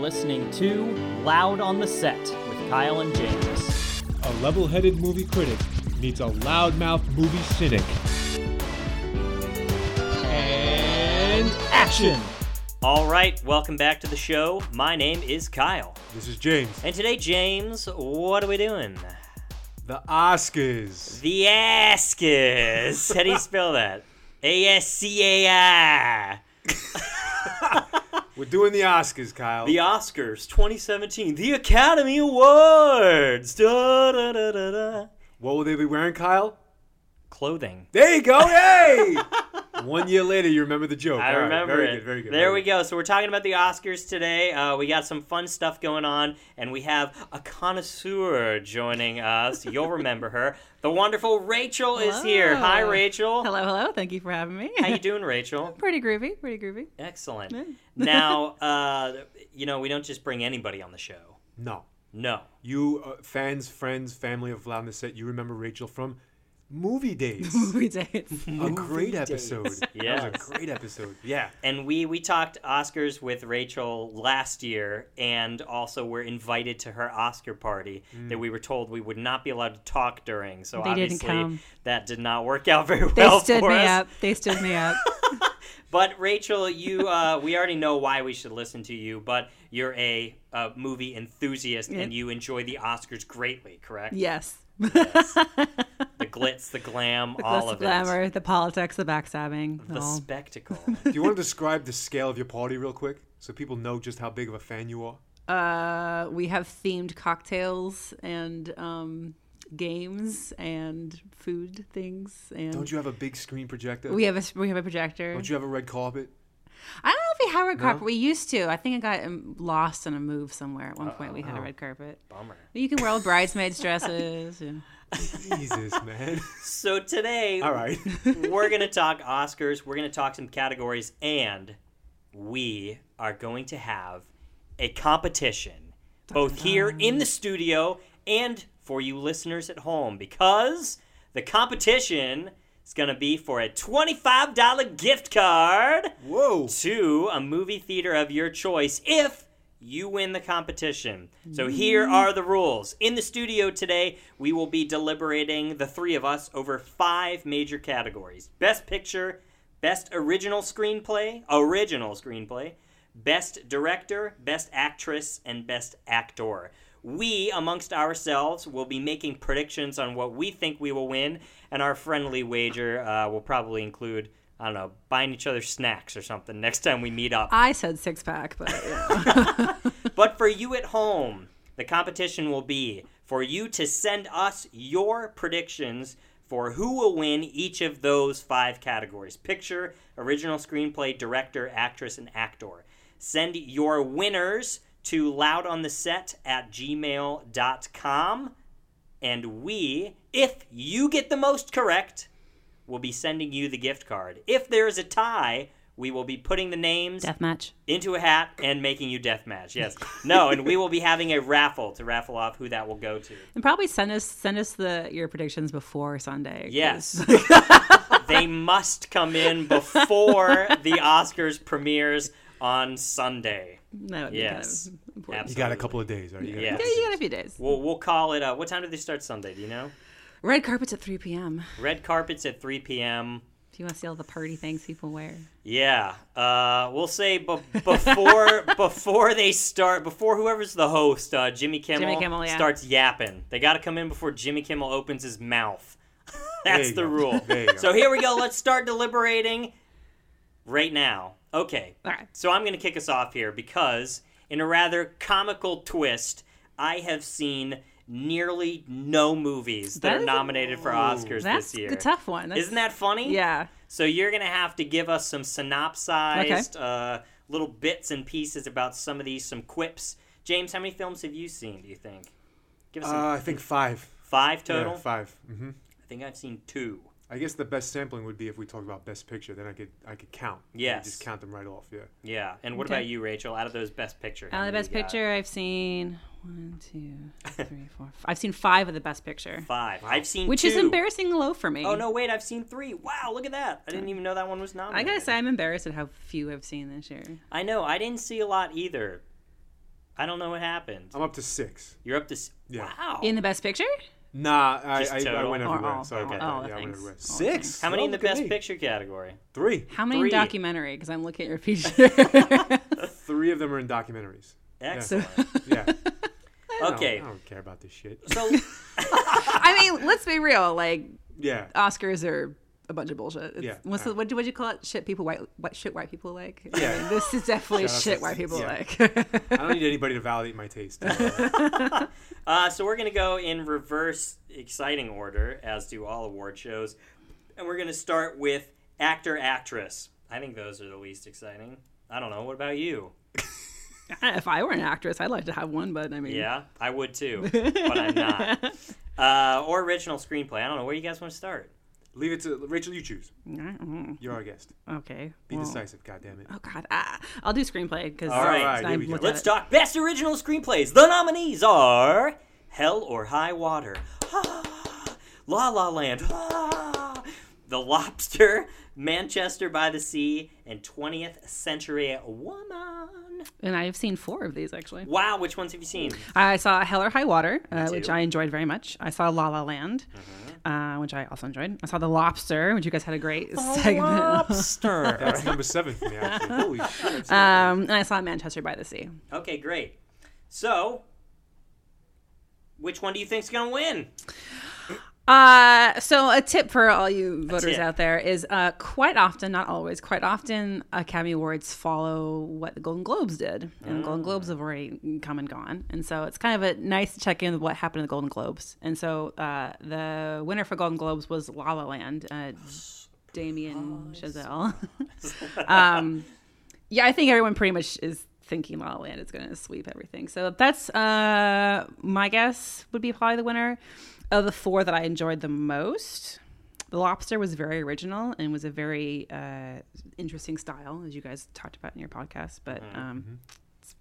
listening to Loud on the Set with Kyle and James. A level headed movie critic meets a loudmouth movie cynic. And action! All right, welcome back to the show. My name is Kyle. This is James. And today, James, what are we doing? The Oscars. The Oscars. How do you spell that? A S C A I. We're doing the Oscars, Kyle. The Oscars 2017. The Academy Awards. Da, da, da, da, da. what will they be wearing, Kyle? Clothing. There you go. Hey! One year later, you remember the joke. I All right, remember very it. Good, very good. There very we good. go. So we're talking about the Oscars today. Uh, we got some fun stuff going on, and we have a connoisseur joining us. You'll remember her. The wonderful Rachel is here. Hi, Rachel. Hello, hello. Thank you for having me. How you doing, Rachel? pretty groovy, pretty groovy. Excellent. Yeah. Now, uh, you know, we don't just bring anybody on the show. No. No. You, uh, fans, friends, family of Loudness Set, you remember Rachel from Movie Days. Movie dates. a great Days. episode. That was a great episode. Yeah. And we we talked Oscars with Rachel last year, and also were invited to her Oscar party that we were told we would not be allowed to talk during. So They didn't obviously come. that did not work out very They well They stood for me us. up. They stood me up. But Rachel, you uh, we already know why we should listen to you. But you're a, uh movie enthusiast, and you enjoy the Oscars greatly, correct? Yes. The glitz, the glam, The all glitz, of glamour, it. the glamour, the politics, the backstabbing. The all. spectacle. Do you want to describe the scale of your party real quick so people know just how big of a fan you are? Uh, we have themed cocktails and um, games and food things. And Don't you have a big screen projector? we have a we have a projector. Don't you have a red carpet? I don't we have a red No? carpet. We used to. I think I got um, lost in a move somewhere. At one point, we had a red carpet. Bummer. You can wear all bridesmaids dresses. And... Jesus, man. So today, All right. we're going to talk Oscars, we're going to talk some categories, and we are going to have a competition, both here in the studio and for you listeners at home, because the competition is going to be for a $25 gift card Whoa. to a movie theater of your choice if you win the competition. So here mm. are the rules. In the studio today, we will be deliberating, the three of us, over five major categories Best Picture, Best Original Screenplay, Original Screenplay, Best Director, Best Actress, and Best Actor. We, amongst ourselves, will be making predictions on what we think we will win, and our friendly wager uh, will probably include, I don't know, buying each other snacks or something next time we meet up. I said six pack, but yeah. But for you at home, the competition will be for you to send us your predictions for who will win each of those five categories picture, original screenplay, director, actress, and actor. Send your winners to loudontheset at gmail.com. And we, if you get the most correct, will be sending you the gift card. If there is a tie, we will be putting the names deathmatch. into a hat and making you death match. Yes. No, and we will be having a raffle to raffle off who that will go to. And probably send us send us the your predictions before Sunday. Yes. they must come in before the Oscars premieres on Sunday. that would be Yes. kind of important. You got a couple of days, right? You got a Yeah. Yeah, you got a few days. We'll, we'll call it. Uh, what time do they start Sunday? Do you know? Red carpets at 3 p.m. Red carpets at 3 p.m. If you want to see all the party things people wear. Yeah, uh, we'll say b- before before they start, before whoever's the host, uh, Jimmy Kimmel, Jimmy Kimmel, yeah. starts yapping. They got to come in before Jimmy Kimmel opens his mouth. That's the go. rule. There you go. So here we go. Let's start deliberating right now. Okay. All right. So I'm going to kick us off here because, in a rather comical twist, I have seen nearly no movies that, That are is- nominated for Oscars That's this year. That's a tough one. That's, Isn't that funny? Yeah. So you're gonna have to give us some synopsized uh, little bits and pieces about some of these, some quips. James, how many films have you seen? Do you think? Give us some, Uh, I think five. five total. Yeah, five. hmm I think I've seen two. I guess the best sampling would be if we talk about best picture. Then I could I could count. I could Yes. just count them right off. Yeah. Yeah. And what Okay. about you, Rachel? Out of those best picture, how Out of the best you got? picture, I've seen one, two, three, four. Five. I've seen five of the best picture, Five. I've seen which two. is embarrassing low for me. Oh no, wait! I've seen three. Wow, look at that! I didn't even know that one was nominated. I nominated. gotta say, I'm embarrassed at how few I've seen this year. I know. I didn't see a lot either. I don't know what happened. I'm up to six. You're up to. s- Yeah. Wow. In the best picture? Nah, I, I, I went Or everywhere. all? Sorry Okay. about All that. the Yeah, I went everywhere. Six. How many Oh, in the best me. picture category? Three. How many Three. in documentary? Because I'm looking at your feature. Three of them are in documentaries. Excellent. Yeah. I don't- Okay. I don't care about this shit. So I mean, let's be real. Like Yeah. Oscars are a bunch of bullshit. It's, Yeah. What's the, what do you call it? Shit people white what shit white people like. I Yeah. mean, this is definitely out shit white people yeah. like. I don't need anybody to validate my taste. Uh, so we're gonna go in reverse exciting order, as do all award shows, and we're gonna start with actor actress. I think those are the least exciting. I don't know. What about you? if I were an actress, I'd like to have one, but I mean, Yeah, I would too, but I'm not. Uh, or original screenplay. I don't know. Where you guys want to start? Leave it to Rachel. You choose. Mm, You're our guest. Okay. Be well- decisive. God damn it. Oh God, ah, I'll do screenplay because All right, All right, here we go. Let's talk best original screenplays. The nominees are Hell or High Water, La La Land, The Lobster, Manchester by the Sea, and 20th Century Woman. And I've seen four of these actually. Wow, which ones have you seen? I saw Hell or High Water, uh, which. I enjoyed very much. I saw La La Land, uh, which I also enjoyed. I saw The Lobster, which you guys had a great segment. Lobster. That's number seven for me. Actually. Holy shit. um, and I saw Manchester by the Sea. okay, great. So, which one do you think's gonna win? Uh, so a tip for all you voters out there is uh, quite often, not always, quite often, Academy Awards follow what the Golden Globes did, and the Golden Globes have already come and gone, and so it's kind of a nice to check in with what happened to the Golden Globes. And so uh, the winner for Golden Globes was La La Land, uh, Damien Chazelle. um, yeah, I think everyone pretty much is thinking La La Land is going to sweep everything. So that's uh, my guess would be probably the winner. Of the four that I enjoyed the most, The Lobster was very original and was a very uh, interesting style, as you guys talked about in your podcast. But um,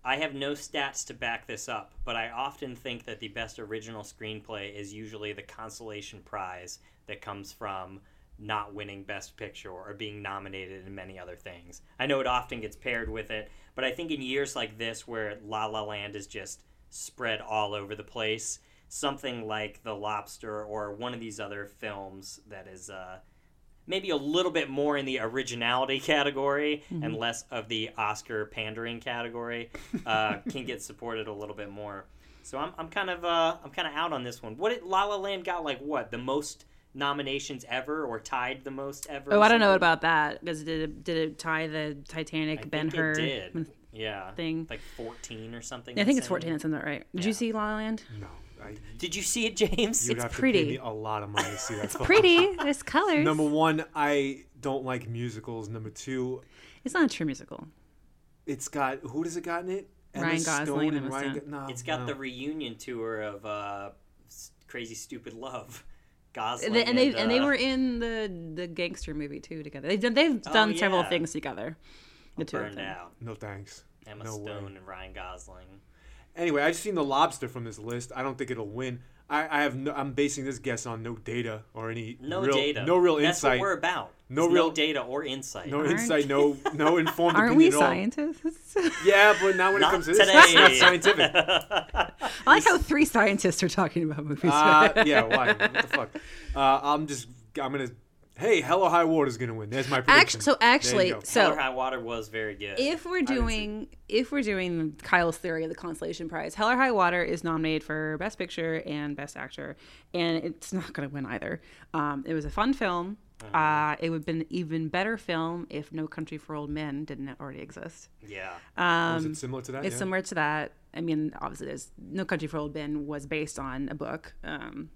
I have no stats to back this up, but I often think that the best original screenplay is usually the consolation prize that comes from not winning Best Picture or being nominated in many other things. I know it often gets paired with it, but I think in years like this where La La Land is just spread all over the place, something like The Lobster or one of these other films that is uh, maybe a little bit more in the originality category and less of the Oscar pandering category uh, can get supported a little bit more. So I'm, I'm kind of uh, I'm kind of out on this one. What did La La Land got like? What the most nominations ever, or tied the most ever? oh, I don't know about that because did it, did it tie the Titanic Ben Hur? did. Yeah, thing. like 14 or something. I think it's insane. 14. That sounds about right. Did you see La La Land? No. I, Did you see it, James? you would It's have pretty. to pay me a lot of money to see that. film. Pretty. There's colors. Number one, I don't like musicals. Number two, It's not a true musical. it's got who does it got in it? Emma Ryan Stone Gosling and and Emma Ryan. Stone. Go- no, It's got no. the reunion tour of uh, Crazy Stupid Love. Gosling And they, and they and they uh, were in the the gangster movie too together. They've done they've done several Oh, yeah. things together. The two of them. out. No thanks. Emma No Stone way. and Ryan Gosling. Anyway, I've seen the lobster from this list. I don't think it'll win. I, I have no, I'm basing this guess on no data or any No real, data. no real That's insight, what we're about. No It's real- no data or insight. no Aren't- insight, no no informed Aren't we opinion all. scientists? Yeah, but not when Not it comes to this. It's not scientific. I like how three scientists are talking about movies. Uh, yeah, why? What the fuck? Uh, I'm just I'm gonna. Hey, Hell or High Water is gonna win. There's my prediction. Actually, so actually, go. Hell so or High Water was very good. if we're doing if we're doing Kyle's theory of the consolation prize, Hell or High Water is nominated for Best Picture and Best Actor, and it's not going to win either. Um, it was a fun film. Uh-huh. Uh, it would have been an even better film if No Country for Old Men didn't already exist. yeah. Was Um, it similar to that? it's yeah. similar to that. I mean, obviously, there's No Country for Old Men was based on a book, um,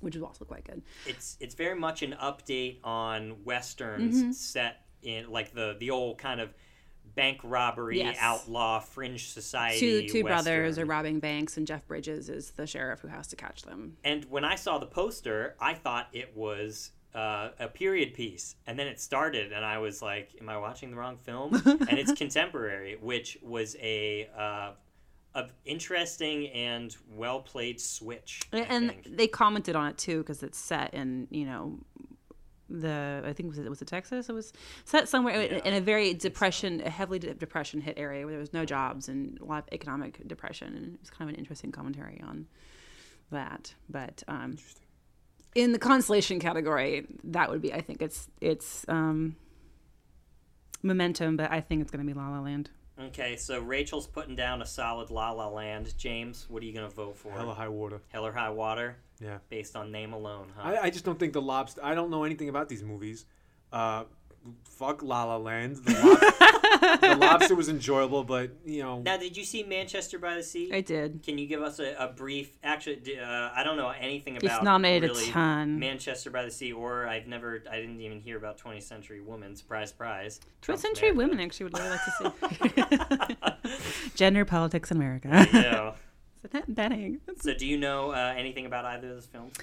which is also quite good. It's it's very much an update on westerns Mm-hmm. set in like the the old kind of bank robbery Yes. outlaw fringe society. Two two brothers are robbing banks, and Jeff Bridges is the sheriff who has to catch them. And when I saw the poster, I thought it was uh, a period piece, and then it started, and I was like, "Am I watching the wrong film?" and it's contemporary, which was a uh, of interesting and well played switch. And they commented on it too because it's set in you know the I think was it was it Texas? It was set somewhere in- in a very depression, a heavily de- depression hit area where there was no jobs and a lot of economic depression, and it was kind of an interesting commentary on that. But um, in the constellation category, that would be I think it's it's um, momentum, but I think it's going to be La La Land. Okay, so Rachel's putting down a solid La La Land. James, what are you gonna vote for? Hella high water. Hell or High Water, Yeah. based on name alone, huh? I, I just don't think the lobster. I don't know anything about these movies. Uh, fuck La La Land. The, lob- the lobster was enjoyable, but you know, now, did you see Manchester by the Sea? I did. Can you give us a, a brief? Actually, uh, I don't know anything about. It's nominated really a ton. Manchester by the Sea, or I've never, I didn't even hear about 20th Century Woman. Surprise, surprise. 20th Trump's century America. women actually would really like to see. Gender politics in America. Yeah. Isn't that betting? So, do you know uh, anything about either of those films?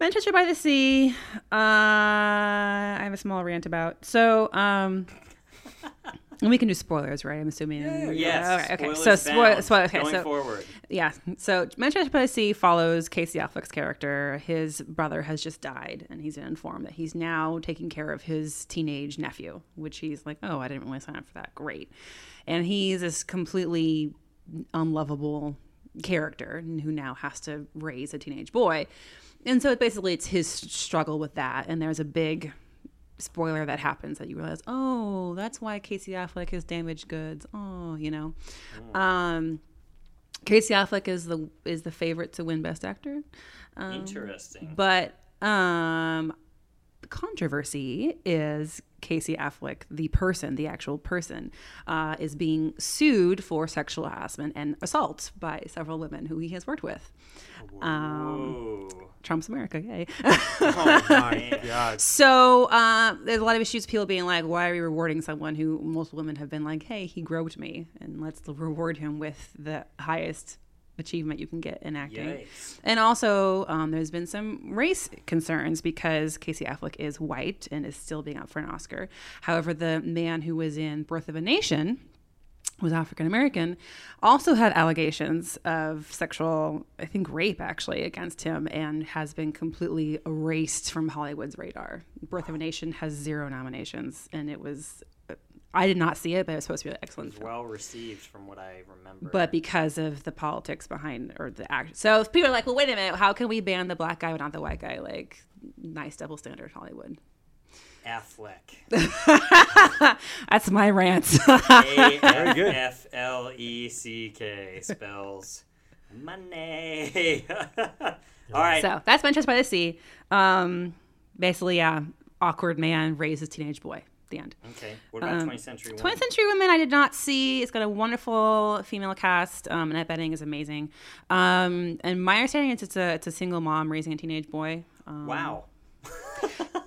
Manchester by the Sea. Uh, I have a small rant about. So, um, and we can do spoilers, right? I'm assuming. Yes. Okay. Okay. spoilers So, spoil, spoil, okay. Going So, forward. yeah. So Manchester by the Sea follows Casey Affleck's character. His brother has just died, and he's informed that he's now taking care of his teenage nephew, which he's like, oh, I didn't really sign up for that. Great. And he's this completely unlovable character who now has to raise a teenage boy. And so basically it's his struggle with that. And there's a big spoiler that happens that you realize, oh, that's why Casey Affleck is damaged goods. Oh, you know. Um Casey Affleck is the is the favorite to win Best Actor, Interesting. but um, the controversy is Casey Affleck, the person, the actual person, uh, is being sued for sexual harassment and assault by several women who he has worked with. Ooh. Trump's America, yay! oh my god. So uh, there's a lot of issues. People being like, "Why are we rewarding someone who most women have been like, hey, he groped me, and let's reward him with the highest achievement you can get in acting." Yikes. And also, um, there's been some race concerns because Casey Affleck is white and is still being up for an Oscar. However, the man who was in Birth of a Nation was African American, also had allegations of sexual, I think, rape actually against him, and has been completely erased from Hollywood's radar. Birth of a Nation has zero nominations, and it was. I did not see it, but it was supposed to be an excellent film Well received, from what I remember. but because of the politics behind or the act. So if people are like, well, wait a minute, how can we ban the black guy but not the white guy? Like, nice double standard Hollywood. Affleck. That's my rant. A F good. F L E C K spells money. All right. so that's Manchester by the Sea. Um, basically, yeah, awkward man raises teenage boy. The end. Okay. What about Um, 20th Century 20th Woman? Century Women, I did not see. It's got a wonderful female cast. Um, Annette Bening is amazing. Um, and my understanding is it's a it's a single mom raising a teenage boy. Um, Wow.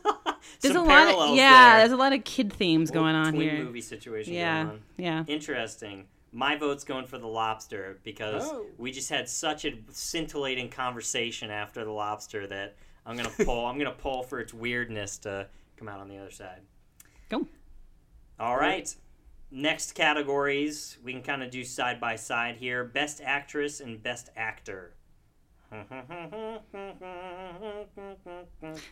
there's Some a lot of yeah. there. There's a lot of kid themes Little going on twin here. movie situation Yeah, going on. yeah. Interesting. My vote's going for the lobster because Oh. we just had such a scintillating conversation after the lobster that I'm gonna pull. I'm gonna pull for its weirdness to come out on the other side. Go. All right. Next categories we can kind of do side by side here: best actress and best actor.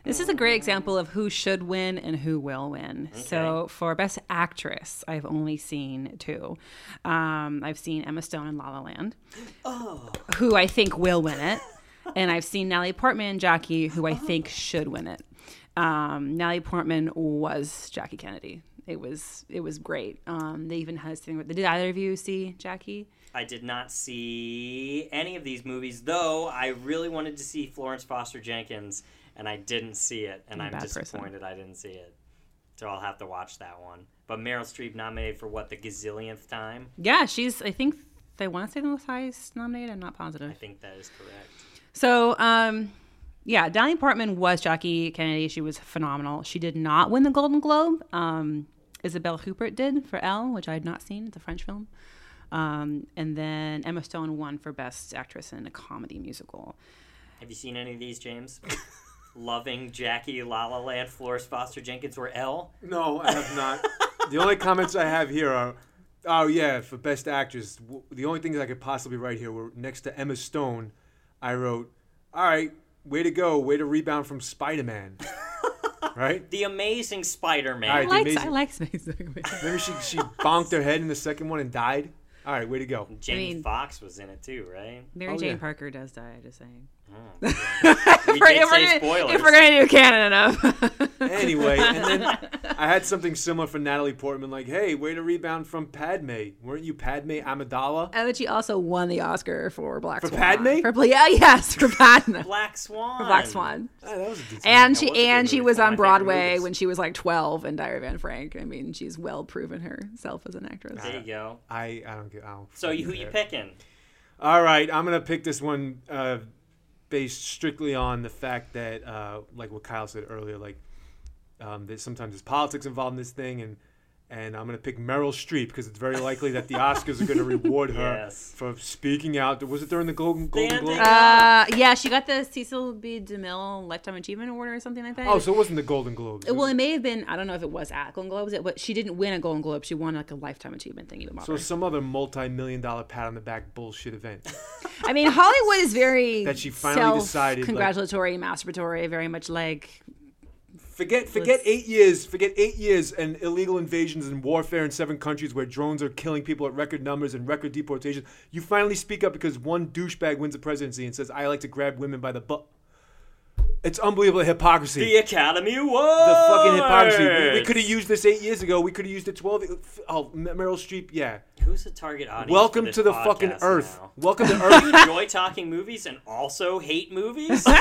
This is a great example of who should win and who will win. So for best actress, I've only seen two. Um, I've seen Emma Stone in La La Land, who I think will win it, and I've seen Natalie Portman and Jackie, who I think should win it. Um, Natalie Portman was Jackie Kennedy. It was it was great. Um, they even had this thing. Did either of you see Jackie? I did not see any of these movies, though I really wanted to see Florence Foster Jenkins, and I didn't see it, and a I'm bad person. disappointed I didn't see it. So I'll have to watch that one. But Meryl Streep nominated for what the gazillionth time? Yeah, she's. I think they want to say the most highest nominated. I'm not positive. I think that is correct. So, um, yeah, Natalie Portman was Jackie Kennedy. She was phenomenal. She did not win the Golden Globe. Um, Isabelle Huppert did for Elle, which I had not seen. It's a French film. Um, and then Emma Stone won for Best Actress in a Comedy Musical. Have you seen any of these, James? Loving Jackie, La La Land, Florence Foster Jenkins, or Elle? No, I have not. the only comments I have here are, oh yeah, for best actress. w- The only things I could possibly write here were next to Emma Stone. I wrote, all right, way to go, way to rebound from Spider Man. right? The Amazing Spider-Man. All I right, like, amazing- I like Space Remember she she bonked her head in the second one and died. All right, way to go. Jamie mean- Foxx was in it too, right? Mary Oh, Jane yeah. Parker does die, just saying. Oh, we if, did we're, say gonna, spoilers. if we're gonna do canon enough. Anyway, and then I had something similar for Natalie Portman, like, "Hey, way to rebound from Padme. Weren't you Padme Amidala?" Oh, and then she also won the Oscar for Black For Swan. Padme? For, Bla- yeah, yes, for Padme. Black Swan. for Black Swan. Ah, that was a decent And she was a and she was It's on of my favorite Broadway movies. when she was like 12 in Diary of Anne Frank. I mean, she's well proven herself as an actress. There you go. I I don't get. I don't So you, who you picking? All right, I'm gonna pick this one uh, based strictly on the fact that, uh, like what Kyle said earlier, like um, that sometimes there's politics involved in this thing, and and I'm gonna pick Meryl Streep because it's very likely that the Oscars are gonna reward her Yes. for speaking out. Was it during the Golden Golden Standing Globe? Uh, yeah, she got the Cecil B. DeMille Lifetime Achievement Award or something like that. Oh, so it wasn't the Golden Globes. well, it may have been. I don't know if it was at Golden Globes, but she didn't win a Golden Globe. She won like a lifetime achievement thing. Even so some other multi-million dollar pat on the back bullshit event. I mean, Hollywood is very That she finally decided, like- congratulatory, masturbatory, very much like Forget forget eight years. Forget eight years and illegal invasions and warfare in seven countries where drones are killing people at record numbers and record deportations. You finally speak up because one douchebag wins the presidency and says, "I like to grab women by the butt." It's unbelievable hypocrisy. The Academy Award. the fucking hypocrisy. We, we could have used this eight years ago. We could have used it twelve. Oh, Meryl Streep. Yeah. Who's the target audience? for Welcome this to the fucking Earth. now? Welcome to Do Earth. you enjoy talking movies and also hate movies? All On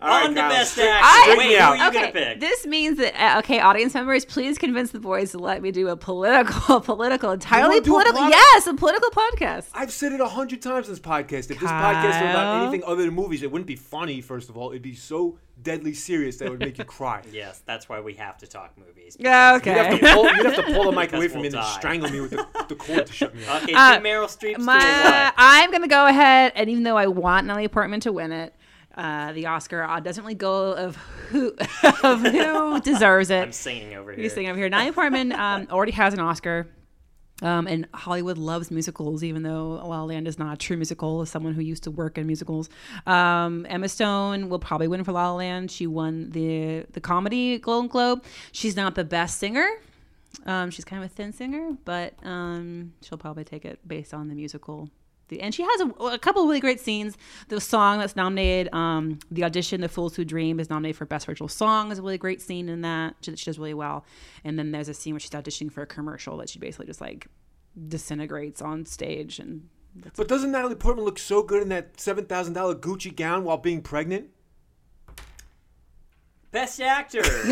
right, to Kyle, best straight- actor. straighten Wait, me who out. are you gonna okay, pick? this means that uh, okay, audience members, please convince the boys to let me do a political, political, entirely wanna do a political. pod- Yes, a political podcast. I've said it a hundred times in this podcast. If this podcast were about Kyle. anything other than movies, it wouldn't be funny. First of all, it'd be so deadly serious that would make you cry. Yes, that's why we have to talk movies. Yeah, because- You'd have, Okay. to pull, you'd have to pull the mic away from me we'll and then die. strangle me with the, the cord to shut me up. Okay, Uh, Meryl Streep's My. I'm gonna go ahead, and even though I want Natalie Portman to win it, uh, the Oscar uh, doesn't really go of who of who deserves it. I'm singing over here. You're sitting over here. Natalie Portman um, already has an Oscar. Um, and Hollywood loves musicals, even though La La Land is not a true musical. As someone who used to work in musicals, um, Emma Stone will probably win for La La Land. She won the the comedy Golden Globe. She's not the best singer. Um, she's kind of a thin singer, but um, she'll probably take it based on the musical. The, and she has a, a couple of really great scenes. The song that's nominated, um, the audition, "The Fools Who Dream," is nominated for best original song. Is a really great scene in that. She, she does really well. And then there's a scene where she's auditioning for a commercial that she basically just like disintegrates on stage. And But doesn't Natalie Portman look so good in that seven thousand dollar Gucci gown while being pregnant? Best actor.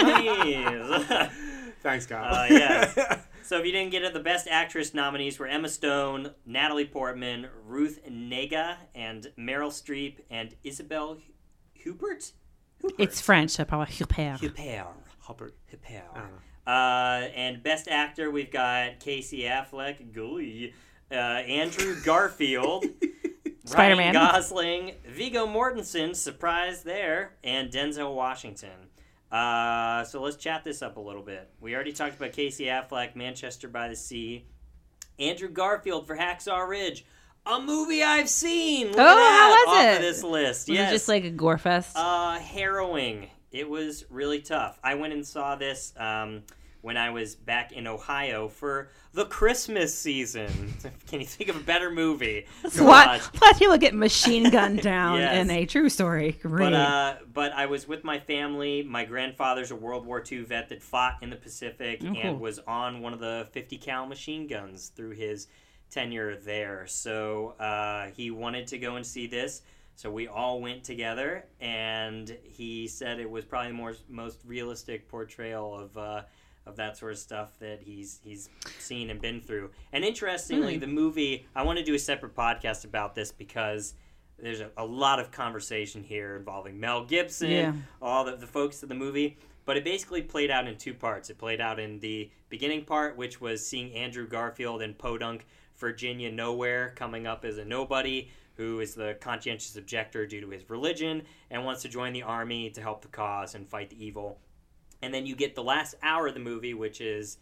Nominees. Thanks, Kyle. Uh, yes. So if you didn't get it, the best actress nominees were Emma Stone, Natalie Portman, Ruth Negga, and Meryl Streep, and Isabelle Hubert. Hubert. it's French, so probably Huppert. Huppert. Hubbard. Huppert. I don't know. Uh, and best actor, we've got Casey Affleck, Glee, uh, Andrew Garfield, Spider-Man. Gosling, Viggo Mortensen, surprise there, and Denzel Washington. Uh, so let's chat this up a little bit. We already talked about Casey Affleck, Manchester by the Sea, Andrew Garfield for Hacksaw Ridge, a movie I've seen. Look Oh, how was it? Of this list, Was yes. it just like a gore fest? Uh, harrowing. It was really tough. I went and saw this um, when I was back in Ohio for the Christmas season. Can you think of a better movie to what? watch? Plus, people get machine gunned down Yes. in a true story. Great. But uh, but I was with my family. My grandfather's a World War II vet that fought in the Pacific Oh, cool. and was on one of the 50 cal machine guns through his tenure there. So uh, he wanted to go and see this. So we all went together, and he said it was probably the more, most realistic portrayal of uh, of that sort of stuff that he's he's seen and been through. And interestingly, Really? the movie I want to do a separate podcast about this because there's a, a lot of conversation here involving Mel Gibson, Yeah. all the, the folks of the movie. But it basically played out in two parts. It played out in the beginning part, which was seeing Andrew Garfield in Podunk, Virginia, nowhere, coming up as a nobody who is the conscientious objector due to his religion and wants to join the army to help the cause and fight the evil. And then you get the last hour of the movie, which is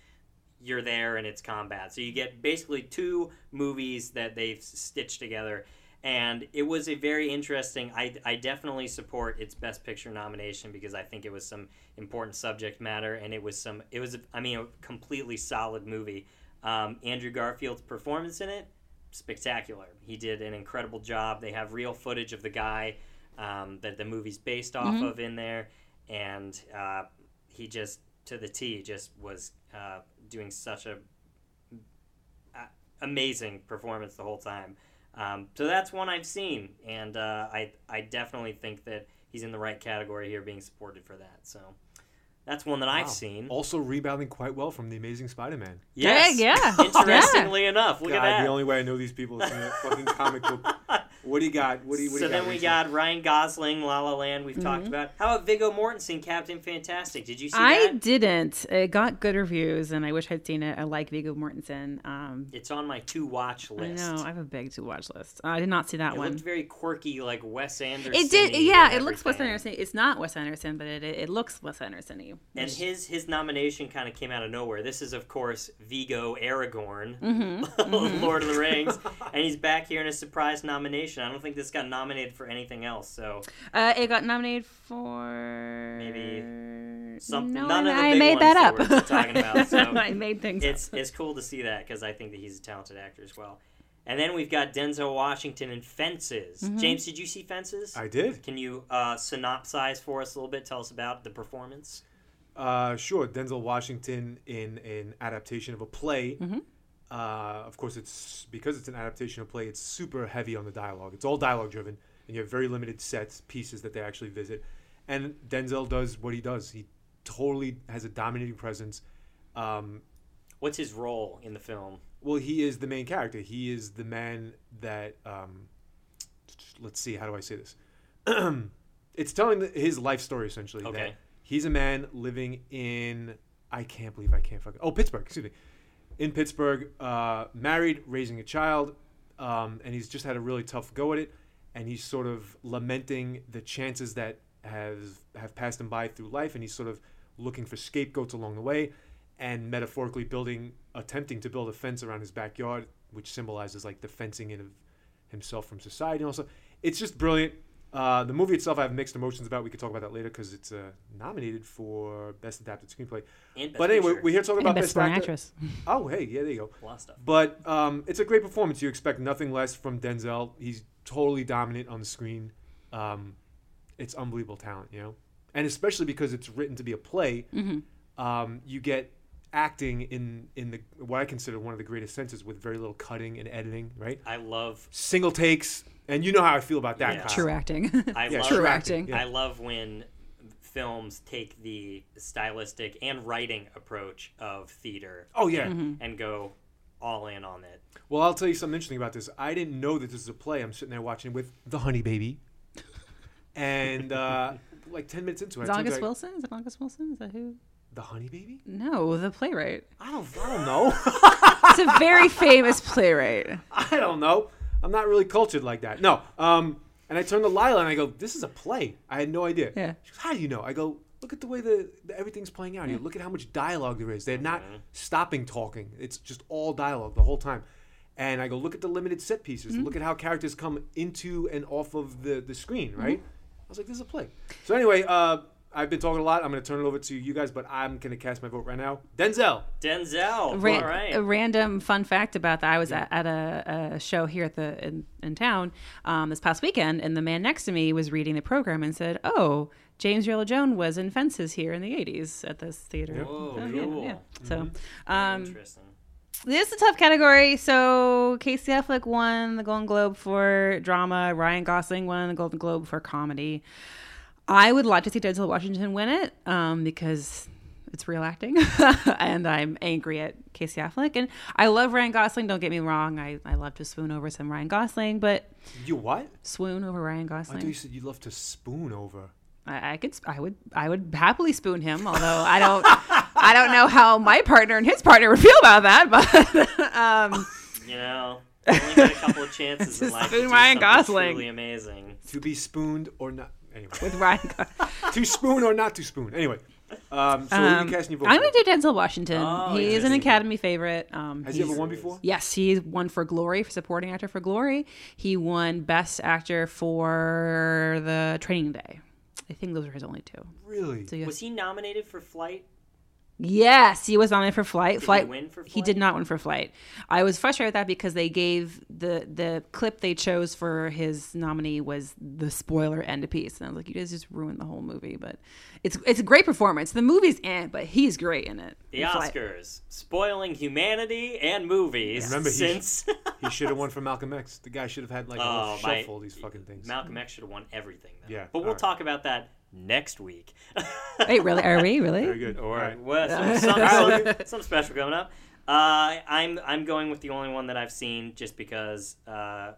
you're there and it's combat. So you get basically two movies that they've stitched together. And it was a very interesting. I, I definitely support its Best Picture nomination because I think it was some important subject matter, and it was some. It was, I mean, a completely solid movie. Um, Andrew Garfield's performance in it, spectacular. He did an incredible job. They have real footage of the guy um, that the movie's based off of in there, and uh, he just to the T just was uh, doing such a a- amazing performance the whole time. Um, so that's one I've seen, and uh, I I definitely think that he's in the right category here, being supported for that. So that's one that I've seen. Also rebounding quite well from the Amazing Spider-Man. Yes, yeah. Interestingly enough, look God, at that. the only way I know these people is from that fucking comic book. What do you got? What do you? What do so you then got, we Rachel? got Ryan Gosling, La La Land. We've talked Mm-hmm. about. How about Viggo Mortensen, Captain Fantastic? Did you see that? I that? didn't. It got good reviews, and I wish I'd seen it. I like Viggo Mortensen. Um, It's on my to watch I list. know I have a big to watch list. I did not see that It one. It looked very quirky, like Wes Anderson. It did, yeah. It looks Wes Anderson. It's not Wes Anderson, but it it, it looks Wes Anderson-y. And his his nomination kind of came out of nowhere. This is, of course, Viggo Aragorn, Mm-hmm, Lord of the Rings, and he's back here in a surprise nomination. I don't think this got nominated for anything else. So Uh, it got nominated for Maybe some- No, none of the I big made ones that that up. we're talking about, so I made things. it's up. it's cool to see that because I think that he's a talented actor as well. And then we've got Denzel Washington in Fences. Mm-hmm. James, did you see Fences? I did. Can you uh, synopsize for us a little bit? Tell us about the performance. Uh, sure. Denzel Washington in an adaptation of a play. Mm-hmm. Uh, of course, it's because it's an adaptation of play. It's super heavy on the dialogue. It's all dialogue driven, and you have very limited sets, pieces that they actually visit. And Denzel does what he does. He totally has a dominating presence. Um, What's his role in the film? well, he is the main character. He is the man that. Um, let's see. How do I say this? it's telling the, his life story essentially. Okay. That he's a man living in. I can't believe I can't fucking. Oh, Pittsburgh. Excuse me. In Pittsburgh, uh, married, raising a child, um, and he's just had a really tough go at it. And he's sort of lamenting the chances that have have passed him by through life, and he's sort of looking for scapegoats along the way, and metaphorically building, attempting to build a fence around his backyard, which symbolizes like the fencing in of himself from society. And Also, it's just brilliant. Uh, the movie itself, I have mixed emotions about. We could talk about that later because it's uh, nominated for best adapted screenplay. And Best But anyway, Picture. we're here talking And about best best foreign actress. Oh, hey, yeah, there you go. a lot of stuff. But um, it's a great performance. You expect nothing less from Denzel. He's totally dominant on the screen. Um, it's unbelievable talent, you know, and especially because it's written to be a play. Um, you get acting in in the what I consider one of the greatest senses with very little cutting and editing. Right, I love single takes, and you know how I feel about that. Yeah. Kyle. True acting. I Yeah, love True acting, acting. yeah. I love when films take the stylistic and writing approach of theater Oh yeah. and go all in on it. Well, I'll tell you something interesting about this. I didn't know that this is a play. I'm sitting there watching with the Honey Baby, and uh, like ten minutes into it, Is I it told you August Wilson? Is it August Wilson? Is that who? the Honey Baby. No, the playwright. I don't. I don't know. It's a very famous playwright. I don't know. I'm not really cultured like that. No. Um. And I turned to Lila and I go, "This is a play." I had no idea. Yeah. She goes, "How do you know?" I go, "Look at the way the, the everything's playing out here. Look at how much dialogue there is. They're not stopping talking. It's just all dialogue the whole time." And I go, "Look at the limited set pieces. Look at how characters come into and off of the the screen. Right?" I was like, "This is a play." So anyway, uh, I've been talking a lot. I'm going to turn it over to you guys, but I'm going to cast my vote right now. Denzel. Denzel. Ra- all right. A random fun fact about that: I was at, at a, a show here at the in, in town um, this past weekend, and the man next to me was reading the program and said, "Oh, James Earl Jones was in Fences here in the '80s at this theater." Whoa, So, yeah, cool. yeah. So, Mm-hmm. um, Interesting. this is a tough category. So Casey Affleck won the Golden Globe for drama. Ryan Gosling won the Golden Globe for comedy. I would like to see Denzel Washington win it um, because it's real acting, and I'm angry at Casey Affleck. And I love Ryan Gosling. Don't get me wrong. I, I love to swoon over some Ryan Gosling, but You what? swoon over Ryan I thought you said you love to spoon over. I, I could. I would. I would happily spoon him. Although I don't. I don't know how my partner and his partner would feel about that, but. Um, You know, you only get a couple of chances in Just life to spoon do Ryan Gosling. truly amazing. To be spooned or not. Anyway. with Ryan. Gosling. to spoon or not to spoon. Anyway, Um, so who are Um, you casting your vote I'm gonna do Denzel Washington. Oh, he is an. Academy favorite. Um, Has he ever he's- won before? Yes, he won for Glory for supporting actor for Glory. He won Best Actor for the Training Day. I think those are his only two. Really? So yes, Was he nominated for Flight? Yes he was nominated for Flight. Did he Flight. win for He did not win for Flight. I was frustrated with that because they gave the the clip they chose for his nominee was the spoiler end piece, and I was like, you guys just ruined the whole movie. But it's it's a great performance. The movie's in, but he's great in it. The in Flight. Oscars, spoiling humanity and movies Remember, he- since he should have won for Malcolm X. The guy should have had like a Oh, whole my- shelf all these fucking things. Malcolm X should have won everything. Though. Yeah, but we'll alright. talk about that next week. Wait, really? Are we really? Very good. All or right. well, some, some, some, some special coming up. Uh, I'm I'm going with the only one that I've seen just because uh,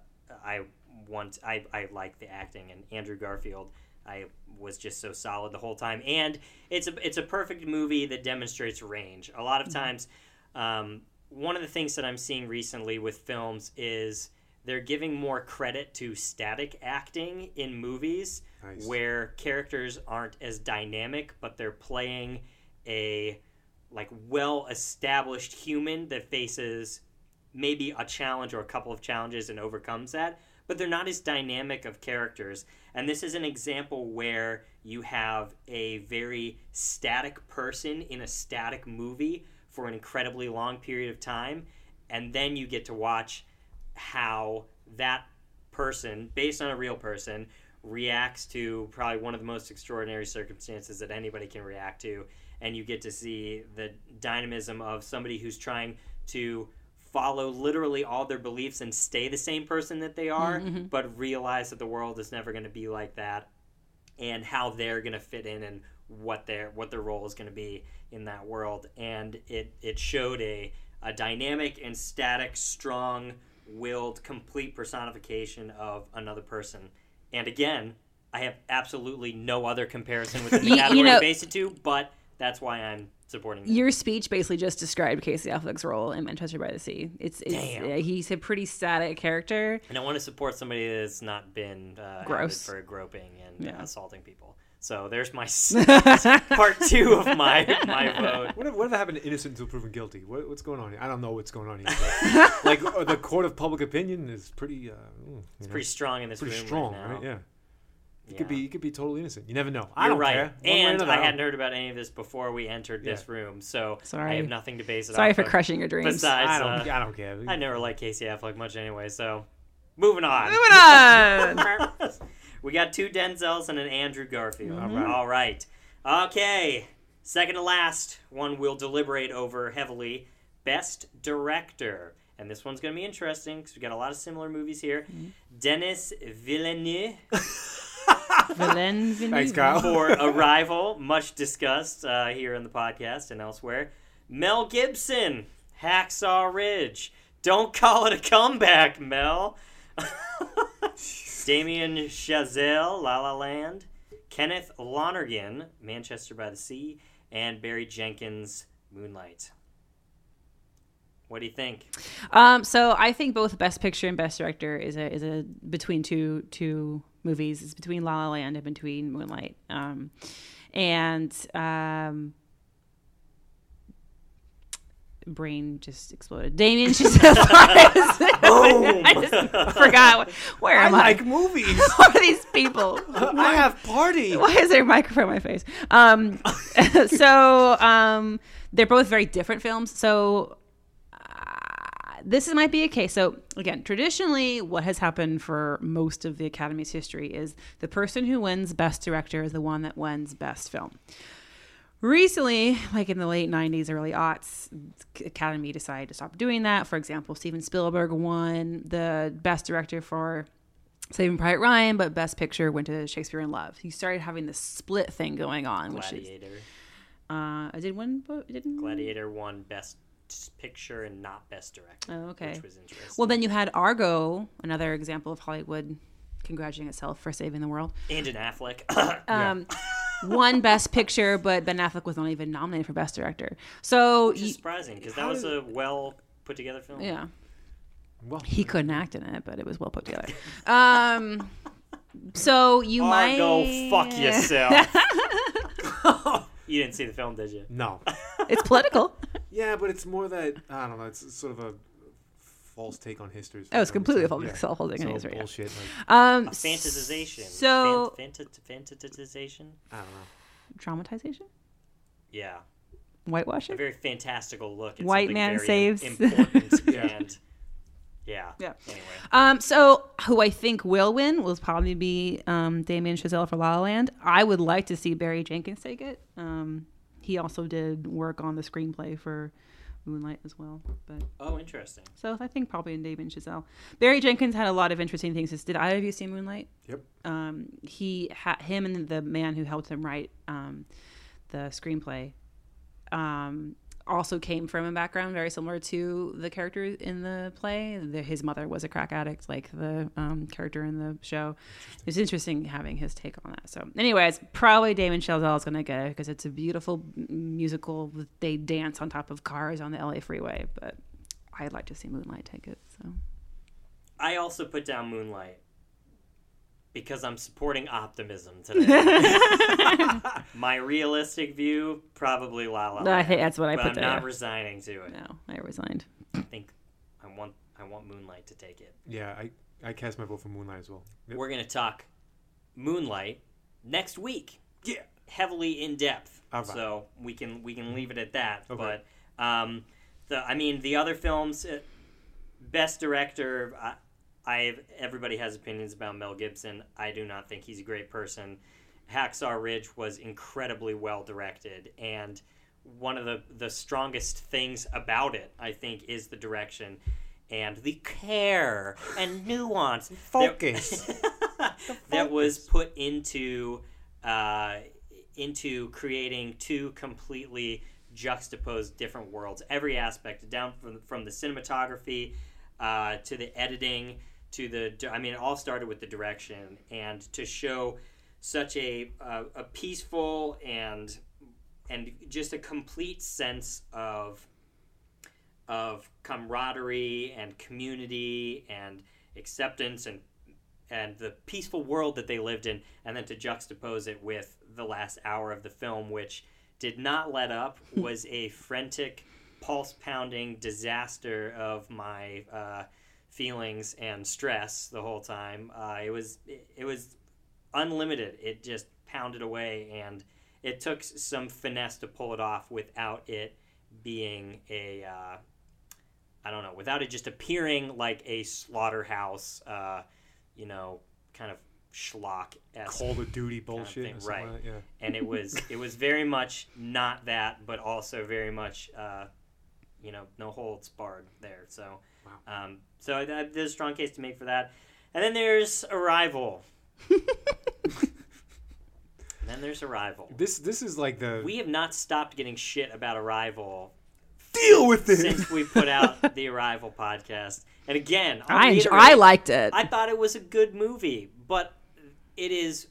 I want I, I like the acting and Andrew Garfield. I was just so solid the whole time, and it's a it's a perfect movie that demonstrates range. A lot of times, um, one of the things that I'm seeing recently with films is they're giving more credit to static acting in movies Nice. where characters aren't as dynamic, but they're playing a like well established human that faces maybe a challenge or a couple of challenges and overcomes that but they're not as dynamic of characters and this is an example where you have a very static person in a static movie for an incredibly long period of time and then you get to watch how that person based on a real person reacts to probably one of the most extraordinary circumstances that anybody can react to and you get to see the dynamism of somebody who's trying to follow literally all their beliefs and stay the same person that they are mm-hmm. but realize that the world is never going to be like that and how they're going to fit in and what their what their role is going to be in that world. And it it showed a a dynamic and static strong willed complete personification of another person and again i have absolutely no other comparison with the You- you category know- to base it to but that's why i'm supporting that. Your speech basically just described Casey Affleck's role in Manchester by the Sea. It's, it's Damn. uh, he's a pretty static character. and i want to support somebody that's not been uh, Gross. for groping and Yeah. assaulting people so there's my part two of my my vote Whatever, whatever happened to innocent until proven guilty? What, what's going on here? I don't know what's going on here. but, like uh, the court of public opinion is pretty. Uh, mm, it's know, pretty strong in this pretty room strong, right now right? Yeah. You Yeah. could be. You could be totally innocent. You never know. I You're don't right. care. One And another, I don't- hadn't heard about any of this before we entered this room, so Sorry. I have nothing to base it on. Sorry off for of. crushing your dreams. Besides, I don't. uh, I don't care. I never liked Casey Affleck much anyway, so moving on. Moving on. we got two Denzels and an Andrew Garfield. All right. All right. Okay. Second to last one we'll deliberate over heavily. Best Director. And this one's going to be interesting because we got a lot of similar movies here. Mm-hmm. Denis Villeneuve Villain, Thanks, Kyle. for Arrival, much discussed uh, here in the podcast and elsewhere. Mel Gibson, Hacksaw Ridge. Don't call it a comeback, Mel. Damien Chazelle, La La Land. Kenneth Lonergan, Manchester by the Sea. And Barry Jenkins, Moonlight. What do you think? Um, so I think both Best Picture and Best Director is a is a between two two movies. It's between La La Land and between Moonlight. Um, and um, brain just exploded. Damien Chazelle. I just forgot where am I? like movies. Who are these people? I have party. Why is there a microphone in my face? Um, so um, they're both very different films. So uh, this might be a case. So again, traditionally, what has happened for most of the Academy's history is the person who wins Best Director is the one that wins Best Film. Recently, like in the late 90s, early aughts, Academy decided to stop doing that. For example, Steven Spielberg won the Best Director for Saving Private Ryan, but Best Picture went to Shakespeare in Love. He started having this split thing going on, which is Gladiator. uh, I did one, but didn't. Gladiator won Best Picture and not Best Director. Oh, okay. Which was interesting. Well, then you had Argo, another example of Hollywood congratulating itself for saving the world. and an Affleck. Um, Won Best Picture, but Ben Affleck was not even nominated for Best Director. So Which is surprising because that was a well put together film. yeah, Well, he couldn't act in it, but it was well put together. Um, so you might go fuck yourself. You didn't see the film, did you? No. It's political. yeah, but it's more that I don't know. It's sort of a false take on history. Oh, it's completely false- Yeah. self-holding So history, yeah. Bullshit. Like, Um, A fantasization. So Fan- fanta- fantasization. I don't know. traumatization, Yeah, Whitewashing. a very fantastical look. At White man very saves. important Yeah. and yeah. Yeah. Anyway, Um, so who I think will win will probably be um, Damien Chazelle for La La Land. I would like to see Barry Jenkins take it. Um, he also did work on the screenplay for Moonlight as well. But oh, interesting. so I think probably in Damien Chazelle. Barry Jenkins had a lot of interesting things. Did either of you see Moonlight? Yep. Um, he ha- him and the man who helped him write um, the screenplay um, also came from a background very similar to the character in the play. The, his mother was a crack addict, like the um, character in the show. It's interesting having his take on that. So, anyways, probably Damien Chazelle is going to go because it's a beautiful musical. They dance on top of cars on the LA freeway, but I'd like to see Moonlight take it. So, I also put down Moonlight because I'm supporting optimism today. My realistic view, probably La La I Land, think that's what I but put I'm there. not resigning to it. no, I resigned. I think I want I want Moonlight to take it. Yeah, I I cast my vote for Moonlight as well. Yep. We're gonna talk Moonlight next week, Yeah. heavily in depth. All right. So we can we can leave it at that. Okay. But um, the I mean the other films, uh, best director. I, I everybody has opinions about Mel Gibson. I do not think he's a great person. Hacksaw Ridge was incredibly well directed, and one of the the strongest things about it, I think, is the direction and the care and nuance. that- Focus. that was put into uh, into creating two completely juxtaposed different worlds. Every aspect, down from from the cinematography uh, to the editing to the. I mean, it all started with the direction and to show such a uh, a peaceful and and just a complete sense of of camaraderie and community and acceptance and and the peaceful world that they lived in, and then to juxtapose it with the last hour of the film, which did not let up, was a frantic, pulse pounding disaster of my uh, feelings and stress the whole time. Uh, it was it, it was unlimited. It just pounded away, and it took some finesse to pull it off without it being a uh, I don't know, without it just appearing like a slaughterhouse, uh, you know, kind of schlock Call of Duty bullshit. thing, or something right. like that, yeah. and it was it was very much not that, but also very much uh, you know no holds barred there. So um, so that, there's a strong case to make for that. And then there's Arrival. then there's Arrival. This this is like the We have not stopped getting shit about Arrival deal with it. since we put out the Arrival podcast. And again, I'll I enjoy, I liked it. I thought it was a good movie, but it is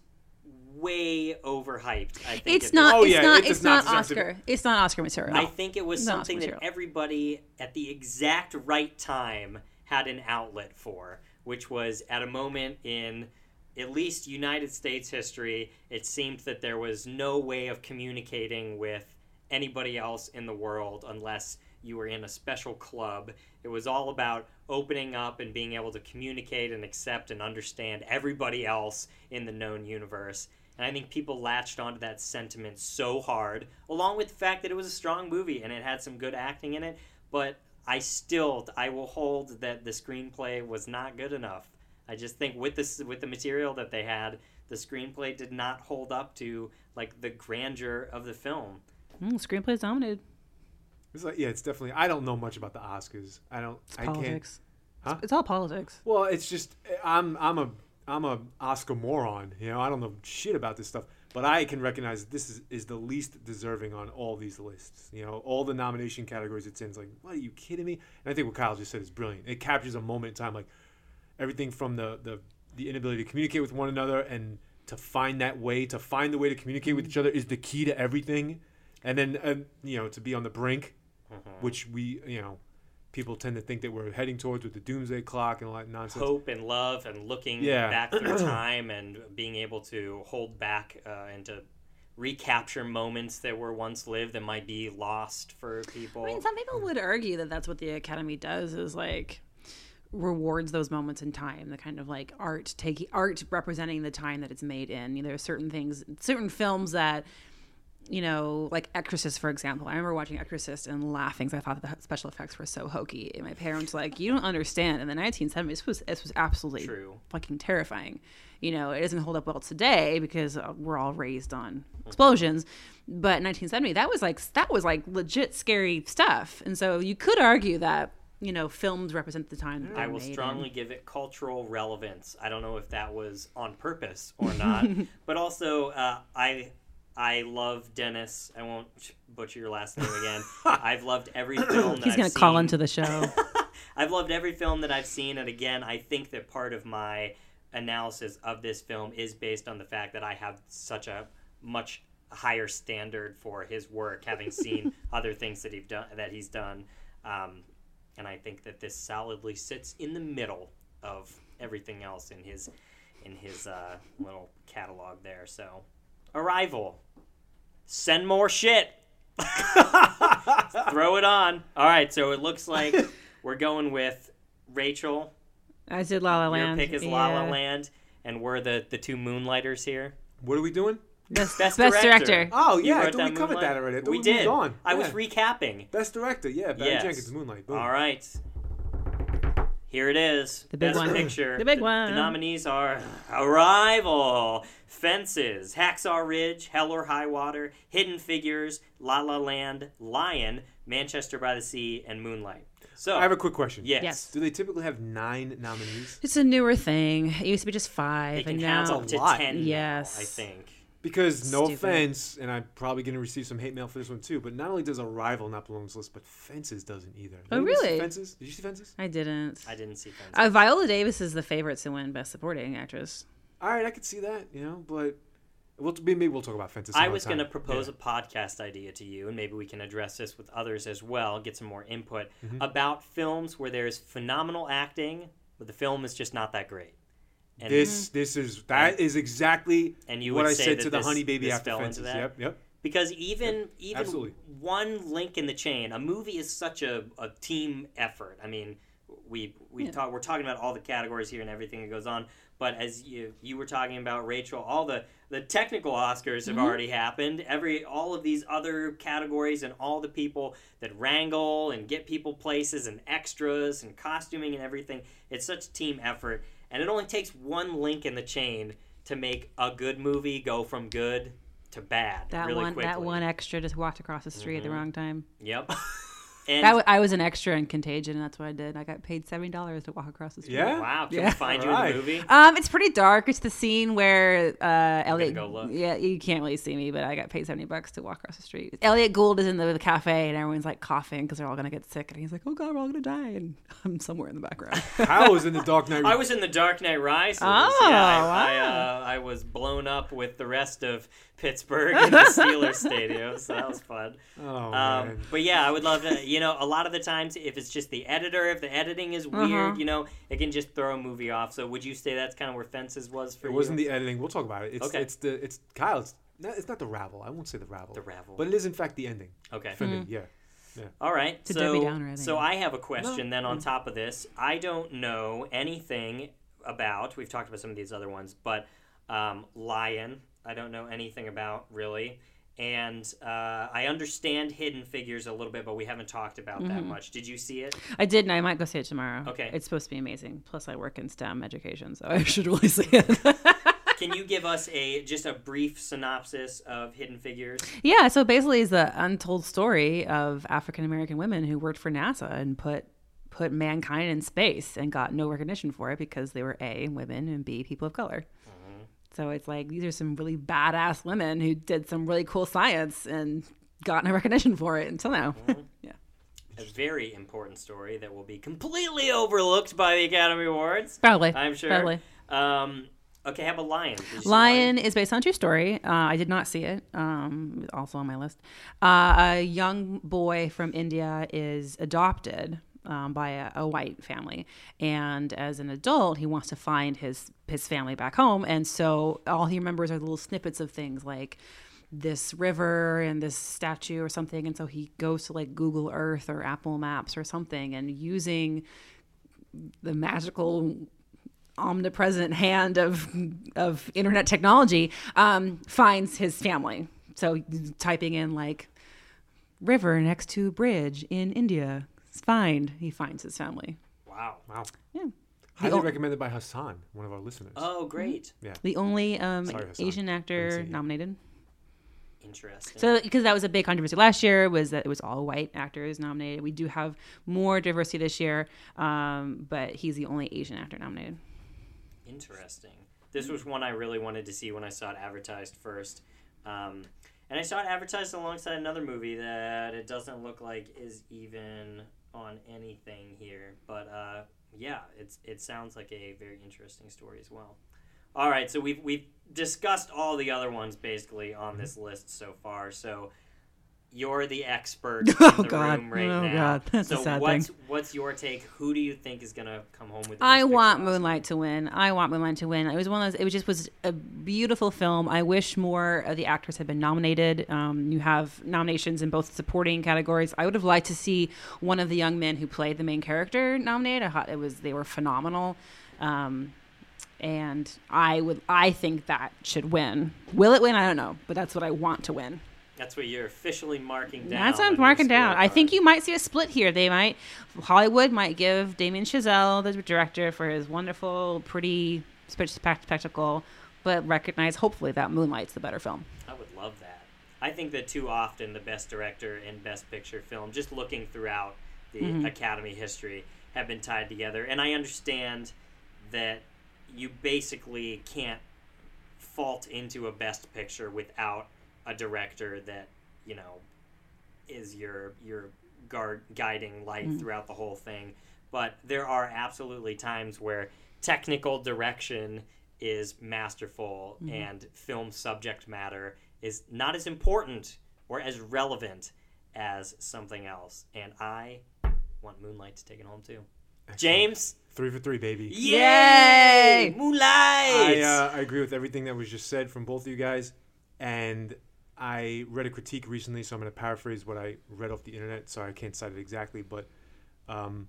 way overhyped. I think it's not. Oh, it's yeah, not. it it's not not, deserve be- Oscar. It's not Oscar material. I think it was No, something that everybody at the exact right time had an outlet for, which was at a moment in at least United States history, it seemed that there was no way of communicating with anybody else in the world unless you were in a special club. It was all about opening up and being able to communicate and accept and understand everybody else in the known universe. And I think people latched onto that sentiment so hard, along with the fact that it was a strong movie and it had some good acting in it. But I still, I will hold that the screenplay was not good enough. I just think with this, with the material that they had, the screenplay did not hold up to like the grandeur of the film. Mm, screenplay's dominated. It's like, yeah, it's definitely. I don't know much about the Oscars. I don't. It's I can't. politics. Huh? It's, it's all politics. Well, it's just I'm I'm a I'm a Oscar moron. You know, I don't know shit about this stuff, but I can recognize that this is, is the least deserving on all these lists. You know, all the nomination categories it's in. It's like, what are you kidding me? And I think what Kyle just said is brilliant. It captures a moment in time, like everything from the the the inability to communicate with one another and to find that way to find the way to communicate with each other is the key to everything. And then uh, you know to be on the brink, which we you know people tend to think that we're heading towards with the doomsday clock and all that nonsense. Hope and love and looking Yeah. back through time and being able to hold back uh, and to recapture moments that were once lived that might be lost for people. I mean, some people would argue that that's what the Academy does is like rewards those moments in time the kind of like art taking art representing the time that it's made in you know, there are certain things certain films that you know like exorcist for example. I remember watching exorcist and laughing because i thought the special effects were so hokey. And my parents were like you don't understand. In the 1970s this was this was absolutely True. fucking terrifying. You know it doesn't hold up well today because uh, we're all raised on explosions. But 1970 that was like that was like legit scary stuff. And so you could argue that you know films represent the time that I will strongly give it cultural relevance. I don't know if that was on purpose or not, but also uh, I I love Dennis. I won't butcher your last name again. I've loved every film. That he's I've gonna call seen. into the show I've loved every film that I've seen, and again, I think that part of my analysis of this film is based on the fact that I have such a much higher standard for his work, having seen other things that he's done. That he's done, um, and I think that this solidly sits in the middle of everything else in his in his uh, little catalog there. So, Arrival, send more shit. Throw it on. All right, so it looks like we're going with Rachel. i said la la Your land pick is La La Land, and we're the the two moonlighters here. What are we doing? best, Best best, director. director, Oh yeah, I wrote thought we covered Moonlight? that already. We we, did. moved on. I was recapping. Best director, yeah, Barry Yes. Jenkins, Moonlight. Boom. All right. Here it is. The big Best one. picture. The big one. The one. nominees are Arrival, Fences, Hacksaw Ridge, Hell or High Water, Hidden Figures, La La Land, Lion, Manchester by the Sea, and Moonlight. So, I have a quick question. yes. Yes. Do they typically have nine nominees? It's a newer thing. It used to be just They five, can and have now up to lot. 10 now, Yes. I think. Because no Stupid. offense, and I'm probably going to receive some hate mail for this one too. But not only does Arrival not belong on this list, but Fences doesn't either. Did Oh, anybody see really? Fences? Did you see Fences? I didn't. I didn't see Fences. Uh, Viola Davis is the favorite to win Best Supporting Actress. All right, I could see that, you know, but we'll maybe we'll talk about Fences. I other was going to propose Yeah. a podcast idea to you, and maybe we can address this with others as well, get some more input Mm-hmm. about films where there's phenomenal acting, but the film is just not that great. And This this is that is exactly And you what I said to the this- Honey Baby this after fell into Fences. that? Yep, yep. because even even absolutely. one link in the chain, a movie is such a, a team effort. I mean, we we Yeah. talk we're talking about all the categories here and everything that goes on, but as you you were talking about Rachel, all the the technical Oscars have mm-hmm. already happened. Every all of these other categories and all the people that wrangle and get people places and extras and costuming and everything. It's such a team effort, and it only takes one link in the chain to make a good movie go from good to bad That really one, quickly. that one extra just walked across the street at the mm-hmm. wrong time. Yep. And That w- I was an extra in Contagion. and That's what I did. I got paid seventy dollars to walk across the street. Yeah? wow, can we Yeah. find you Alright. in the movie? Um, it's pretty dark. It's the scene where uh, Elliot. go look. Yeah, you can't really see me, but I got paid seventy bucks to walk across the street. Elliot Gould is in the, the cafe, and everyone's like coughing because they're all gonna get sick, and he's like, "Oh God, we're all gonna die," and I'm somewhere in the background. Kyle was in the Dark Knight. I was in the Dark Knight Rises. Oh, yeah, I, I, wow. uh, I was blown up with the rest of Pittsburgh in the Steelers stadium, so that was fun. oh Um, man. but yeah, I would love to. You know, a lot of the times, if it's just the editor, if the editing is weird, Uh-huh. you know, it can just throw a movie off. So, would you say that's kind of where Fences was for It you? wasn't the editing. We'll talk about it. It's Okay. it's the it's Kyle. It's not, it's not the ravel. I won't say the ravel. The ravel. But it is in fact the ending okay. for me. Yeah. Yeah. All right. It's so, Debbie Downer, I so I have a question No. then on top of this. I don't know anything about. We've talked about some of these other ones, but um, Lion. I don't know anything about really. And uh, I understand Hidden Figures a little bit, but we haven't talked about that Mm-hmm. much. Did you see it? I did, and I might go see it tomorrow. Okay. it's supposed to be amazing. Plus, I work in STEM education, so I should really see it. Can you give us a just a brief synopsis of Hidden Figures? yeah, so basically, it's the untold story of African American women who worked for NASA and put put mankind in space and got no recognition for it because they were a women and b people of color. So it's like these are some really badass women who did some really cool science and got no recognition for it until now. yeah. A very important story that will be completely overlooked by the Academy Awards. Probably. I'm sure. Probably. Um, okay, how about Lion? Did you see Lion is based on a true story. Uh, I did not see it. Um, also on my list. Uh, a young boy from India is adopted um, by a, a white family, and as an adult, he wants to find his his family back home. And so all he remembers are little snippets of things like this river and this statue or something, and so he goes to like Google Earth or Apple Maps or something, and using the magical omnipresent hand of of internet technology um, finds his family. So typing in like river next to bridge in India, find he finds his family. Wow. Wow. Yeah. Highly o- recommended by Hassan, one of our listeners. Oh, great. yeah. The only um, Sorry, Hassan. Asian Didn't actor see you. nominated. Interesting. So, because that was a big controversy last year, was that it was all white actors nominated. We do have more diversity this year, um, but he's the only Asian actor nominated. Interesting. This was one I really wanted to see when I saw it advertised first. Um, and I saw it advertised alongside another movie that it doesn't look like is even on anything here. But uh, yeah, it's it sounds like a very interesting story as well. All right, so we've we've discussed all the other ones basically on this list so far. So you're the expert in Oh, the God. room right Oh, now. God. That's a so sad what's thing. what's your take? Who do you think is gonna come home with? I want Moonlight to win. I want Moonlight to win. It was one of those. It was just was a beautiful film. I wish more of the actors had been nominated. Um, you have nominations in both supporting categories. I would have liked to see one of the young men who played the main character nominated. It was they were phenomenal. Um, and I would. I think that should win. Will it win? I don't know, but that's what I want to win. That's what you're officially marking down. That's what I'm marking down. I think you might see a split here. They might, Hollywood might give Damien Chazelle, the director, for his wonderful, pretty spe- spectacle, but recognize hopefully that Moonlight's the better film. I would love that. I think that too often the best director and best picture film, just looking throughout the Mm-hmm. Academy history, have been tied together. And I understand that you basically can't fault into a best picture without a director that you know is your your guard guiding light Mm. throughout the whole thing. But there are absolutely times where technical direction is masterful Mm-hmm. and film subject matter is not as important or as relevant as something else. And I want Moonlight to take it home too. James, Three for three, baby. yay! Yay! Moonlight. I, uh, I agree with everything that was just said from both of you guys. And I read a critique recently, so I'm going to paraphrase what I read off the internet. Sorry, I can't cite it exactly. But, um,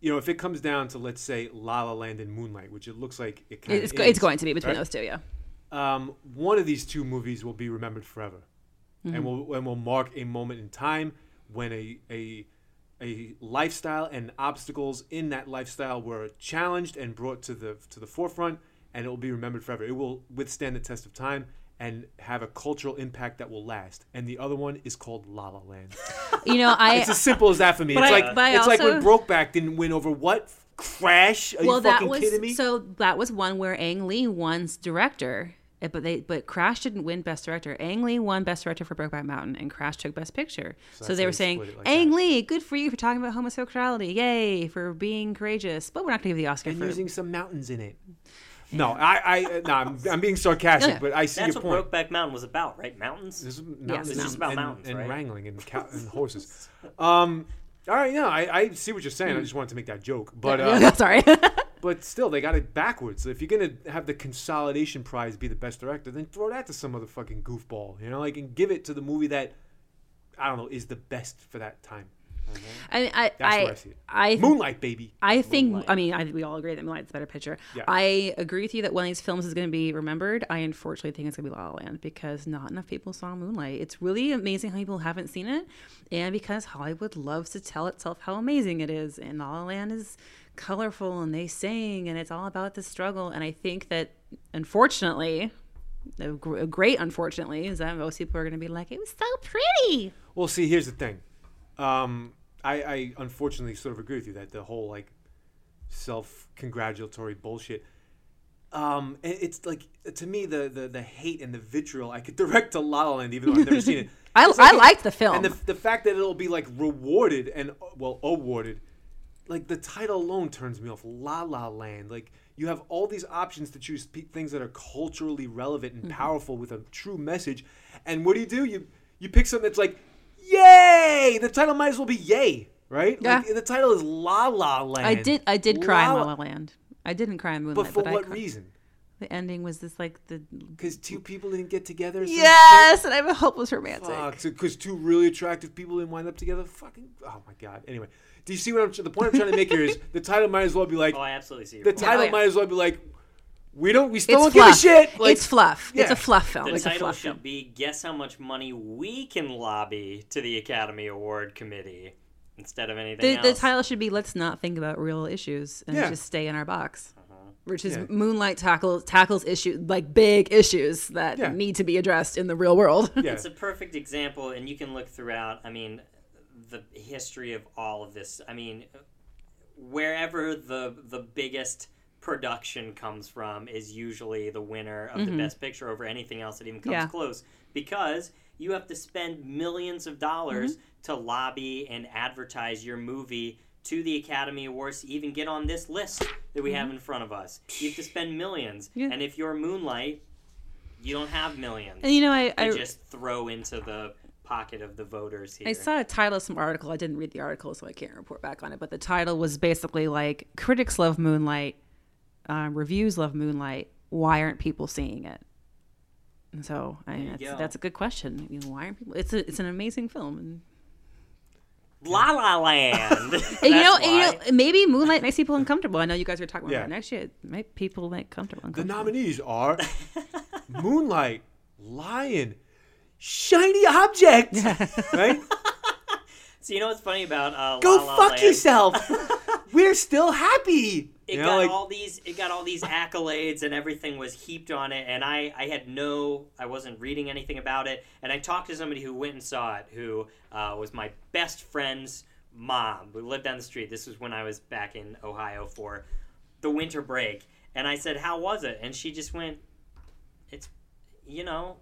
you know, if it comes down to, let's say, La La Land and Moonlight, which it looks like it kind It's, of go- it's going to be between right? those two, yeah. um, one of these two movies will be remembered forever, Mm-hmm. and will and will mark a moment in time when a a a lifestyle and obstacles in that lifestyle were challenged and brought to the to the forefront, and it will be remembered forever. It will withstand the test of time and have a cultural impact that will last. And the other one is called La La Land. You know, I. It's as simple as that for me. It's I- like I it's like when Brokeback didn't win over what Crash. Are well, you that fucking was kidding me? so. That was one where Ang Lee won director, eh, but they but Crash didn't win Best Director. Ang Lee won Best Director for Brokeback Mountain, and Crash took Best Picture. So, that's they were saying, like Ang that. Lee, good for you for talking about homosexuality, yay for being courageous, but we're not going to give the Oscar and for. using some mountains in it. No, I, I, uh, no, I'm, I'm being sarcastic, Yeah. but I see That's your what point. Brokeback Mountain was about, right? Mountains. This is Yes, mountains it's just about and, mountains, and right? wrangling and, cow- and horses. Um, all right, yeah, I, I see what you're saying. I just wanted to make that joke, but uh, Sorry. but still, they got it backwards. If you're gonna have the consolidation prize be the best director, then throw that to some other fucking goofball, you know, like and give it to the movie that I don't know is the best for that time. Mm-hmm. I, I, That's I, where I see it. I, Moonlight, baby. I think. Moonlight. I mean, I think we all agree that Moonlight's a better picture. Yeah. I agree with you that one of these films is going to be remembered. I unfortunately think it's going to be La La Land because not enough people saw Moonlight. It's really amazing how people haven't seen it, and because Hollywood loves to tell itself how amazing it is, and La La Land is colorful and they sing and it's all about the struggle. And I think that unfortunately. A great, unfortunately, is that most people are going to be like, "It was so pretty." Well, see, here's the thing. Um, I, I unfortunately sort of agree with you that the whole like self-congratulatory bullshit. Um, it- it's like to me the, the the hate and the vitriol I could direct to La La Land, even though I've never seen it. I, It's I like liked the film. and the, the fact that it'll be like rewarded and well awarded, like the title alone turns me off. La La Land, like you have all these options to choose pe- things that are culturally relevant Mm-hmm. and powerful with a true message, and what do you do? You you pick something that's like, yay! The title might as well be yay, right? Yeah. Like, the title is La La Land. I did. I did cry in La La La Land. I didn't cry in Moonlight, But for I what cri- reason? The ending was this like the Because two people didn't get together. yes, and I'm a hopeless romantic. Fuck, because two really attractive people didn't wind up together. Fucking, oh my god. Anyway, do you see what I'm? The point I'm trying to make here is the title might as well be like Oh, I absolutely see your the point. title oh, yeah. might as well be like we don't we still It's don't fluff. give a shit. Like, it's fluff. It's a fluff film. The it's a title fluff should film. be Guess How Much Money We Can Lobby to the Academy Award Committee instead of anything The, else. the title should be "Let's not think about real issues and Yeah. just stay in our box," Uh-huh. which is Yeah. Moonlight tackles tackles issues like big issues that Yeah. need to be addressed in the real world. Yeah. It's a perfect example, and you can look throughout. I mean, the history of all of this. I mean, wherever the the biggest production comes from is usually the winner of the mm-hmm. best picture over anything else that even comes Yeah. close because you have to spend millions of dollars mm-hmm. to lobby and advertise your movie to the Academy Awards to even get on this list that we have mm-hmm. in front of us. You have to spend millions, Yeah. and if you're Moonlight, you don't have millions and you know, I I, just throw into the pocket of the voters here. I saw a title of some article. I didn't read the article, so I can't report back on it. But the title was basically like critics love Moonlight, uh, reviews love Moonlight. Why aren't people seeing it? And so I mean, that's, that's a good question. You know, why aren't people? It's a, it's an amazing film, and La La Land. You know, you know, maybe Moonlight makes people uncomfortable. I know you guys are talking about Yeah. that next year. Make people make comfortable. The nominees are Moonlight, Lion, Shiny Object. right? So you know what's funny about uh, Go La La fuck Land? yourself. We're still happy. It You know, got like- all these. It got all these accolades, and everything was heaped on it. And I, I had no. I wasn't reading anything about it. And I talked to somebody who went and saw it, who uh, was my best friend's mom. We lived down the street. This was when I was back in Ohio for the winter break. And I said, "How was it?" And she just went, "It's, you know,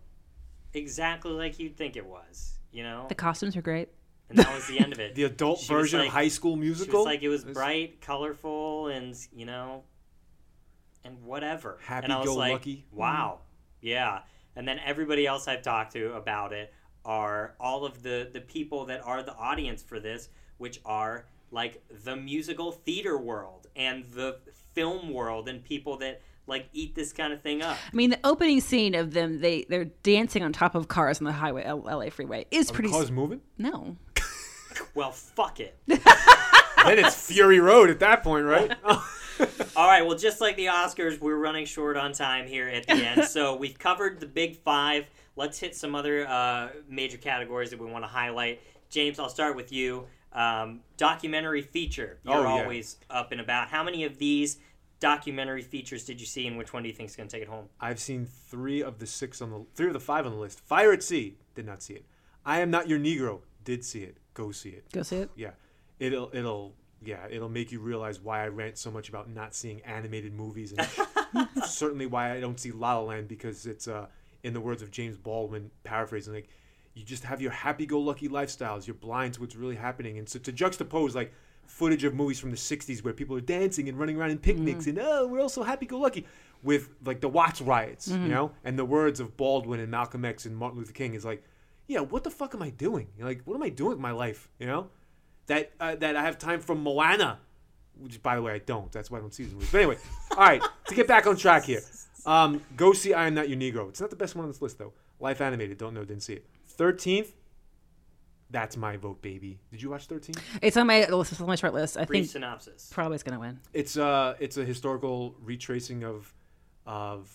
exactly like you'd think it was." You know, The costumes are great. And that was the end of it. the adult She version like- of High School She Musical. was like, it was bright, colorful, and you know, and whatever. Happy and I was go like, lucky. Wow, yeah. And then everybody else I've talked to about it are all of the the people that are the audience for this, which are like the musical theater world and the film world, and people that like eat this kind of thing up. I mean, the opening scene of them they they're dancing on top of cars on the highway L- LA freeway is Are the pretty. cars s- moving? no, Well, fuck it. then it's Fury Road at that point, right? All right, well, just like the Oscars, we're running short on time here at the end. so we've covered the big five. Let's hit some other uh, major categories that we want to highlight. James, I'll start with you. Um, documentary feature. You're Oh, yeah. always up and about. How many of these documentary features did you see, and which one do you think is going to take it home? I've seen three of the six on the three of the five on the list. Fire at Sea did not see it. I am not your Negro did see it. Go see it. go see it. Yeah, it'll it'll yeah it'll make you realize why I rant so much about not seeing animated movies. And certainly why I don't see La La Land because it's uh in the words of James Baldwin paraphrasing like you just have your happy-go-lucky lifestyles. You're blind to what's really happening. And so to juxtapose like footage of movies from the 60s where people are dancing and running around in picnics and oh we're all so happy-go-lucky with like the Watts riots you know? And the words of Baldwin and Malcolm X and Martin Luther King is like yeah what the fuck am I doing You're like what am I doing with my life you know that uh, that I have time for Moana, which by the way I don't. That's why I don't see these movies. But anyway, all right. To get back on track here, um, go see I Am Not Your Negro. It's not the best one on this list though. Life animated. Don't know. Didn't see it. Thirteenth. That's my vote, baby. Did you watch Thirteen? It's on my list. It's on my short list. I Brief think synopsis. probably it's gonna win. It's uh it's a historical retracing of of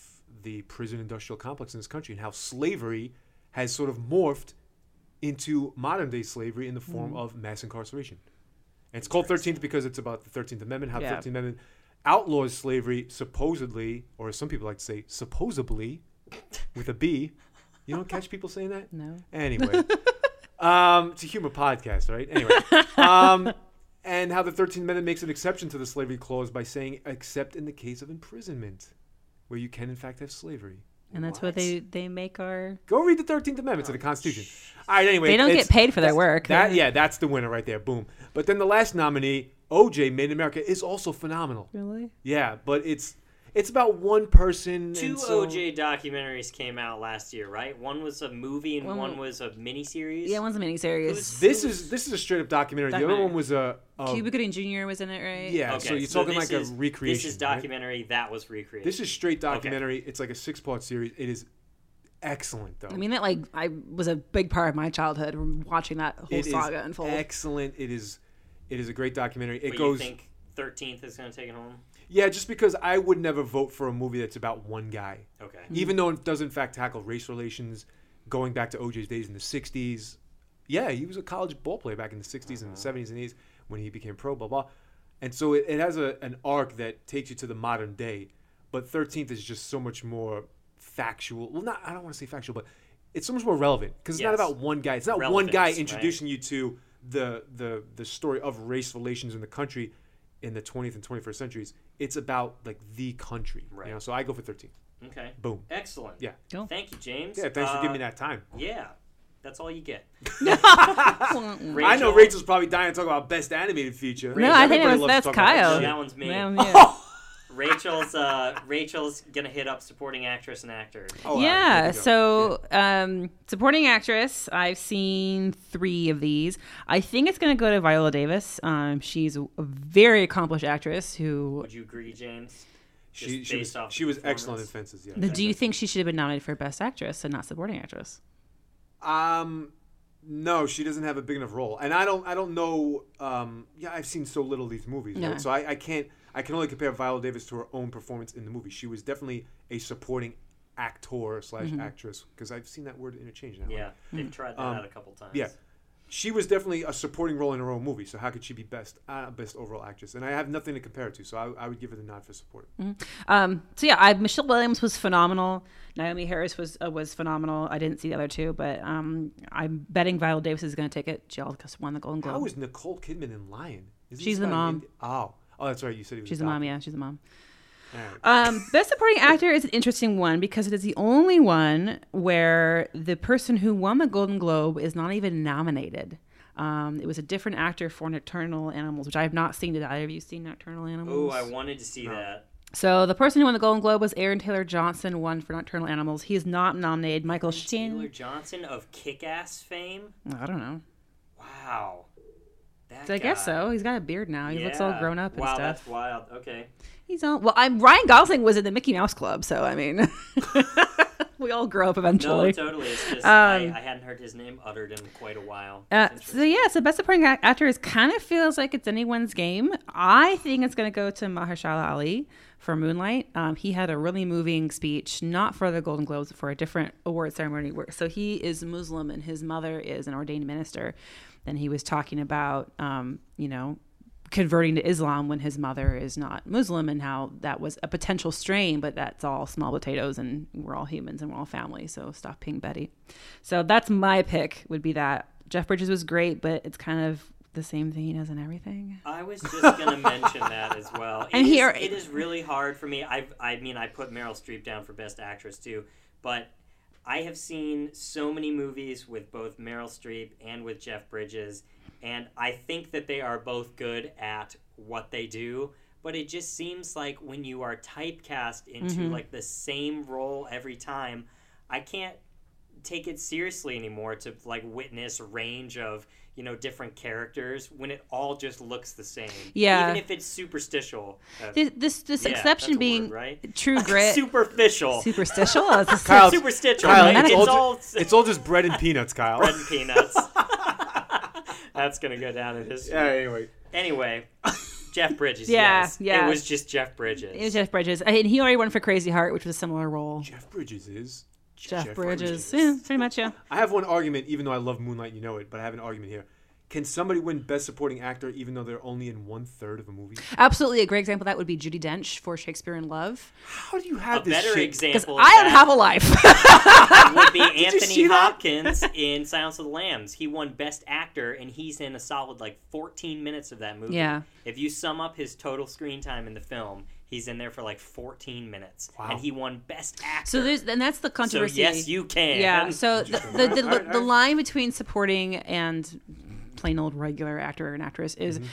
the prison industrial complex in this country and how slavery has sort of morphed into modern day slavery in the form Mm. of mass incarceration. And it's called 13th because it's about the 13th Amendment, how Yeah. the 13th Amendment outlaws slavery supposedly, or as some people like to say, supposedly, with a B. You don't catch people saying that? No. Anyway, um, it's a humor podcast, right? Anyway, um, and how the 13th Amendment makes an exception to the slavery clause by saying, except in the case of imprisonment, where you can in fact have slavery. And that's what What? they they make our. Go read the 13th Amendment to the oh, Constitution. All right, anyway. They don't get paid for their work. That yeah, that's the winner right there. Boom. But then the last nominee, OJ, Made in America, is also phenomenal. Really? Yeah, but it's it's about one person. Two and so- OJ documentaries came out last year, right? One was a movie and One- one was a miniseries. Yeah, one's a miniseries. Who's- This is this is a straight up documentary. The other one was a, a Cuba Gooding Jr. was in it, right? yeah. Okay, so you're talking this like is- a recreation. This is right? documentary that was recreated. This is straight documentary. It's like a six part series. It is excellent though. I mean, that like I was a big part of my childhood watching that whole It is saga unfold. excellent. It is it is a great documentary. It But goes You think Thirteenth is going to take it home? Yeah, just because I would never vote for a movie that's about one guy. Okay. Mm-hmm. even though it does in fact tackle race relations, going back to OJ's days in the '60s. Yeah, he was a college ball player back in the '60s and the uh-huh. '70s and '80s when he became pro. Blah blah, and so it, it has a, an arc that takes you to the modern day. But Thirteenth is just so much more factual. Well, not I don't want to say factual, but it's so much more relevant because it's not about one guy. It's not one guy Relevance, introducing you to the the the story of race relations in the country in the 20th and 21st centuries. It's about like the country. Right. You know, so I go for 13. Okay. Boom. Excellent. Yeah. Cool. Thank you, James. Yeah, thanks for giving me Uh, that time. Yeah. That's all you get. I know Rachel's probably dying to talk about best animated feature. No, I think it was, loves to that's talk about that Kyle. That one's me. Yeah, yeah. Rachel's uh, Rachel's gonna hit up supporting actress and actor. Oh, yeah. there you go. So, um, supporting actress, I've seen three of these. I think it's going to go to Viola Davis. Um, she's a, a very accomplished actress who. Would you agree, James? she, Just she based was, she was excellent in? Fences. Yeah. Do you think she should have been nominated for Best Actress and not Supporting Actress? Um, no, she doesn't have a big enough role, and I don't. I don't know. Um, yeah, I've seen so little of these movies, Yeah. right? so I, I can't. I can only compare Viola Davis to her own performance in the movie. She was definitely a supporting actor slash Mm-hmm. actress because I've seen that word interchange now. Yeah, they've tried that Um, out a couple times. yeah. She was definitely a supporting role in her own movie, so how could she be best uh, best overall actress? And I have nothing to compare it to, so I, I would give her the nod for supporting. Um, so yeah, I, Michelle Williams was phenomenal. Naomie Harris was uh, was phenomenal. I didn't see the other two, but um, I'm betting Viola Davis is going to take it. She also won the Golden Globe. How is Nicole Kidman in Lion? Isn't She's the mom. Indi- oh, oh, that's right. You said he was She's a mom. Yeah, she's a mom. All right. Um, Best Supporting Actor is an interesting one because it is the only one where the person who won the Golden Globe is not even nominated. Um, it was a different actor for Nocturnal Animals, which I have not seen. Did either of you see Nocturnal Animals? Oh, I wanted to see that. So the person who won the Golden Globe was Aaron Taylor Johnson, won for Nocturnal Animals. He is not nominated. Michael Taylor Sheen. Johnson of Kick-Ass fame. I don't know. Wow. That I guess so. He's got a beard now. He looks all grown up and wow, stuff. that's wild. Okay. He's all well. I'm Ryan Gosling was in the Mickey Mouse Club, so I mean, we all grow up No, eventually. totally. It's just I, Um, I hadn't heard his name uttered in quite a while. Uh, so yeah, so best supporting actor is kind of feels like it's anyone's game. I think it's going to go to Mahershala Ali for Moonlight. Um, he had a really moving speech, not for the Golden Globes, but for a different award ceremony. Where, so he is Muslim and his mother is an ordained minister, and he was talking about, um, you know. Converting to Islam when his mother is not Muslim, and how that was a potential strain, but that's all small potatoes, and we're all humans and we're all family. So stop being Betty. So that's my pick. Would be that Jeff Bridges was great, but it's kind of the same thing he does in everything. I was just gonna mention that as well. It And is- here- it is really hard for me. I I mean I put Meryl Streep down for best actress too, but I have seen so many movies with both Meryl Streep and with Jeff Bridges, and I think that they are both good at what they do. But it just seems like when you are typecast into Mm-hmm. like the same role every time, I can't take it seriously anymore to like witness range of you know different characters when it all just looks the same Yeah. even if it's superstitial uh, This this, this yeah, exception being word, right? True Grit, superficial superstitial. Oh, it's Kyle, superstitial Kyle, right? it's, it's, all, all ju- it's all just bread and peanuts, Kyle. bread and peanuts that's gonna go down in history yeah. Anyway, anyway jeff bridges Yeah, yes yeah. it was just jeff bridges it was Jeff Bridges, and he already won for Crazy Heart, which was a similar role. Jeff Bridges is Jeff, Jeff Bridges, Bridges. yeah, pretty much, yeah. I have one argument, even though I love Moonlight, you know it, but I have an argument here. Can somebody win Best Supporting Actor even though they're only in one third of a movie? Absolutely, a great example of that would be Judi Dench for Shakespeare in Love. How do you a have this better shit? Because example I don't that have a life. would be you Anthony see that? Hopkins in Silence of the Lambs. He won Best Actor, and he's in a solid like 14 minutes of that movie. Yeah. If you sum up his total screen time in the film, he's in there for like 14 minutes, Wow. and he won Best Actor. so there's, and that's the controversy. So controversy. yes, you can. Yeah. So the the, the, Alright, alright, the line between supporting and plain old regular actor and actress is. Mm-hmm.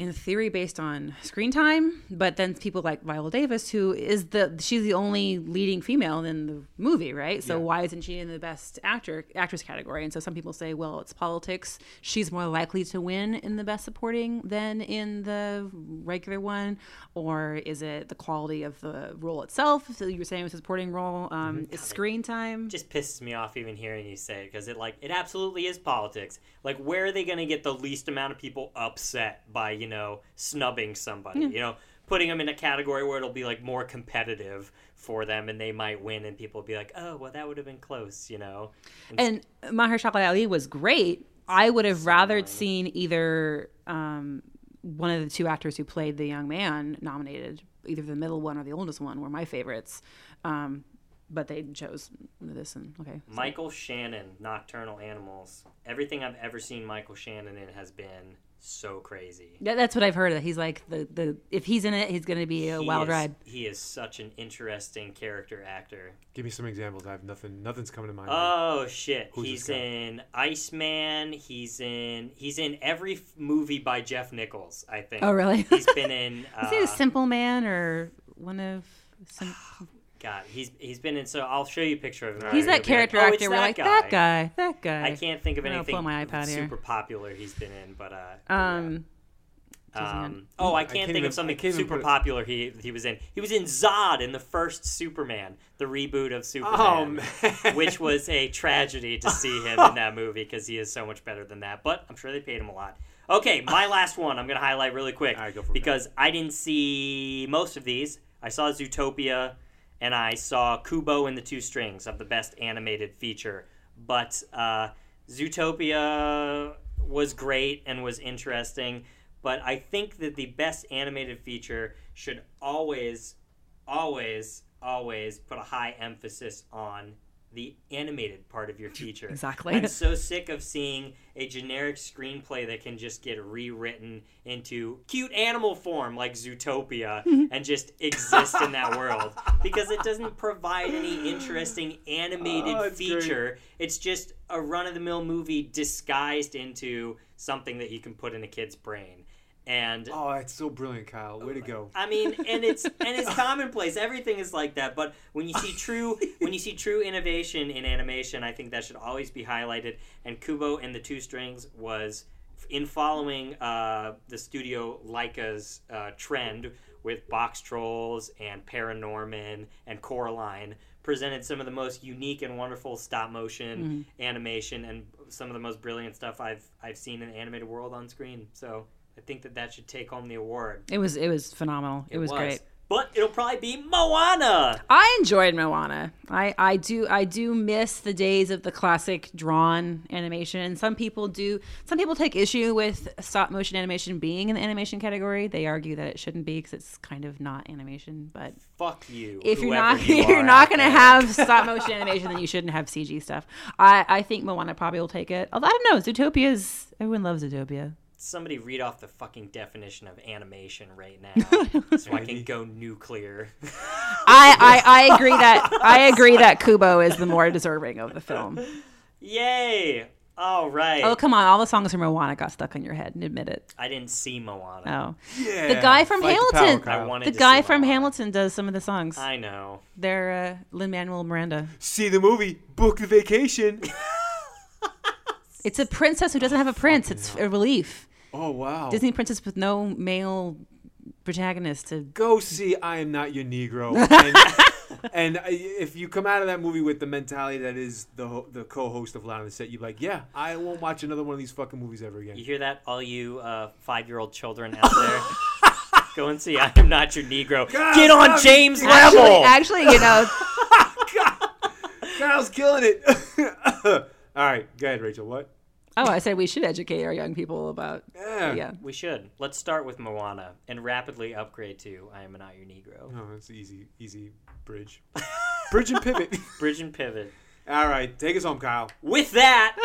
In theory based on screen time, but then people like Viola Davis, who is the she's the only leading female in the movie, right? So Yeah. why isn't she in the best actor actress category? And so some people say, well, it's politics. She's more likely to win in the best supporting than in the regular one, or is it the quality of the role itself? So you were saying with supporting role, um, is screen time. just pisses me off even hearing you say it because it like it absolutely is politics. Like, where are they going to get the least amount of people upset by you know snubbing somebody? You know, putting them in a category where it'll be like more competitive for them and they might win, and people will be like, oh, well, that would have been close, you know. And Mahershala Ali was great. I would have rather seen either um, one of the two actors who played the young man nominated, either the middle one or the oldest one, were my favorites. Um, but they chose this and okay. so- Michael Shannon, Nocturnal Animals. Everything I've ever seen Michael Shannon in has been so crazy. Yeah, that's what I've heard. That he's like the the if he's in it, he's going to be a He wild is- ride. He is such an interesting character actor. Give me some examples. I have nothing. Nothing's coming to mind. Oh shit! Who's he's this guy? in Iceman. He's in he's in every f- movie by Jeff Nichols. I think. Oh, really? He's been in. Uh, Is he a simple man or one of? Sim- God, he's he's been in. So I'll show you a picture of him. he's You'll that be like, character "Oh, actor. We're that like that guy, that guy. I can't think of I'm anything pull my iPad here. super popular he's been in, but uh. Um, Um, oh, I can't, can't think even- of something I can't even super popular he he was in. He was in Zod in the first Superman, the reboot of Superman, Oh, man. which was a tragedy to see him in that movie because he is so much better than that. But I'm sure they paid him a lot. Okay, my last one I'm gonna highlight really quick All right, go for it. because I didn't see most of these. I saw Zootopia, and I saw Kubo and the Two Strings of the best animated feature. But uh, Zootopia was great and was interesting. But I think that the best animated feature should always, always, always put a high emphasis on the animated part of your feature. Exactly. I'm so sick of seeing a generic screenplay that can just get rewritten into cute animal form like Zootopia and just exist in that world because it doesn't provide any interesting animated Oh, it's great. feature. It's just a run of the mill movie disguised into something that you can put in a kid's brain. And oh, it's so brilliant, Kyle. Way to go. I mean, and it's and it's commonplace. Everything is like that. But when you see true when you see true innovation in animation, I think that should always be highlighted. And Kubo and the Two Strings was in following uh, the studio Laika's uh, trend with Boxtrolls and Paranorman and Coraline presented some of the most unique and wonderful stop motion animation and some of the most brilliant stuff I've I've seen in the animated world on screen. So I think that that should take home the award. it was it was phenomenal. It, was, great. But it'll probably be Moana. I enjoyed Moana. I, I do I do miss the days of the classic drawn animation. And some people do some people take issue with stop motion animation being in the animation category. They argue that it shouldn't be because it's kind of not animation. But Fuck you. if you're not you if you're not gonna there. have stop motion animation, then you shouldn't have CG stuff. I I think Moana probably will take it. Although I don't know, Zootopia's everyone loves Zootopia. Somebody read off the fucking definition of animation right now, so I can go nuclear. I, I I agree that I agree that Kubo is the more deserving of the film. Yay! All right. Oh come on! All the songs from Moana got stuck in your head. and Admit it. I didn't see Moana. Oh, Yeah. the guy from Fight the Hamilton. power, I wanted the to guy see from Moana. Hamilton does some of the songs. I know. They're uh, Lin Manuel Miranda. See the movie. Book the vacation. It's a princess who doesn't have a prince. It's a relief. Oh wow. Disney princess with no male protagonist to. Go see I Am Not Your Negro. And, and if you come out of that movie with the mentality that is the ho- the co-host of Loud on the Set, you're like, yeah, I won't watch another one of these fucking movies ever again. You hear that, all you uh, five-year-old children out there? Go and see I Am Not Your Negro. God, Get on stop. James Actually, level. actually, you know, Kyle's killing it. All right, go ahead, Rachel. What? Oh, I said we should educate our young people about. Yeah. Yeah. We should. Let's start with Moana and rapidly upgrade to I Am Not Your Negro. Oh, that's easy, easy bridge. bridge and pivot. Bridge and pivot. All right, take us home, Kyle. With that,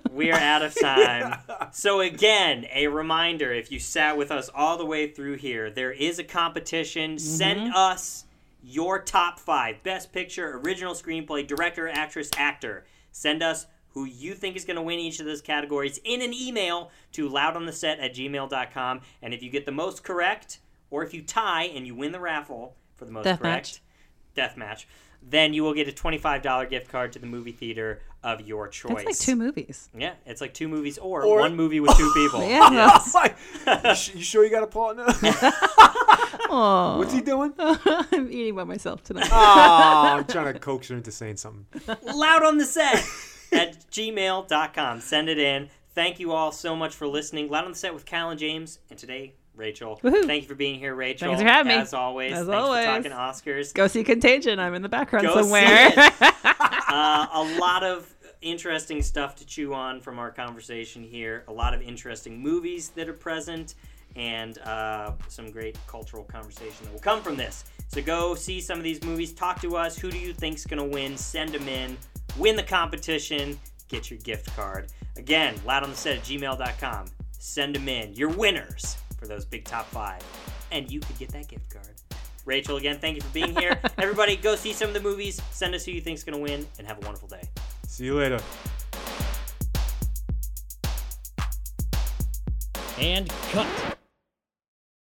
we are out of time. So, again, a reminder if you sat with us all the way through here, there is a competition. Mm-hmm. Send us your top five best picture, original screenplay, director, actress, actor. Send us who you think is going to win each of those categories in an email to loudontheset at gmail.com. And if you get the most correct, or if you tie and you win the raffle for the most Death correct, match. death match, then you will get a $25 gift card to the movie theater of your choice. That's like two movies. Yeah, it's like two movies or, Or- one movie with two people. Yeah. Yes. you, sh- you sure you got a partner? Oh, What's he doing? I'm eating by myself tonight. Oh, I'm trying to coax her into saying something. loud on the set at gmail.com. Send it in. Thank you all so much for listening. Loud on the set with Cal and James. And today, Rachel. Woohoo. Thank you for being here, Rachel. Thanks for having me. As always. As Thanks always. for talking Oscars. Go see Contagion. I'm in the background Go somewhere. uh, a lot of interesting stuff to chew on from our conversation here. A lot of interesting movies that are present, and uh, some great cultural conversation that will come from this. So go see some of these movies. Talk to us. Who do you think's gonna win? Send them in. Win the competition. Get your gift card. Again, loud on the set at gmail.com. Send them in. Your winners for those big top five, and you could get that gift card. Rachel, again, thank you for being here. Everybody, go see some of the movies. Send us who you think's going to win, and have a wonderful day. See you later. And cut.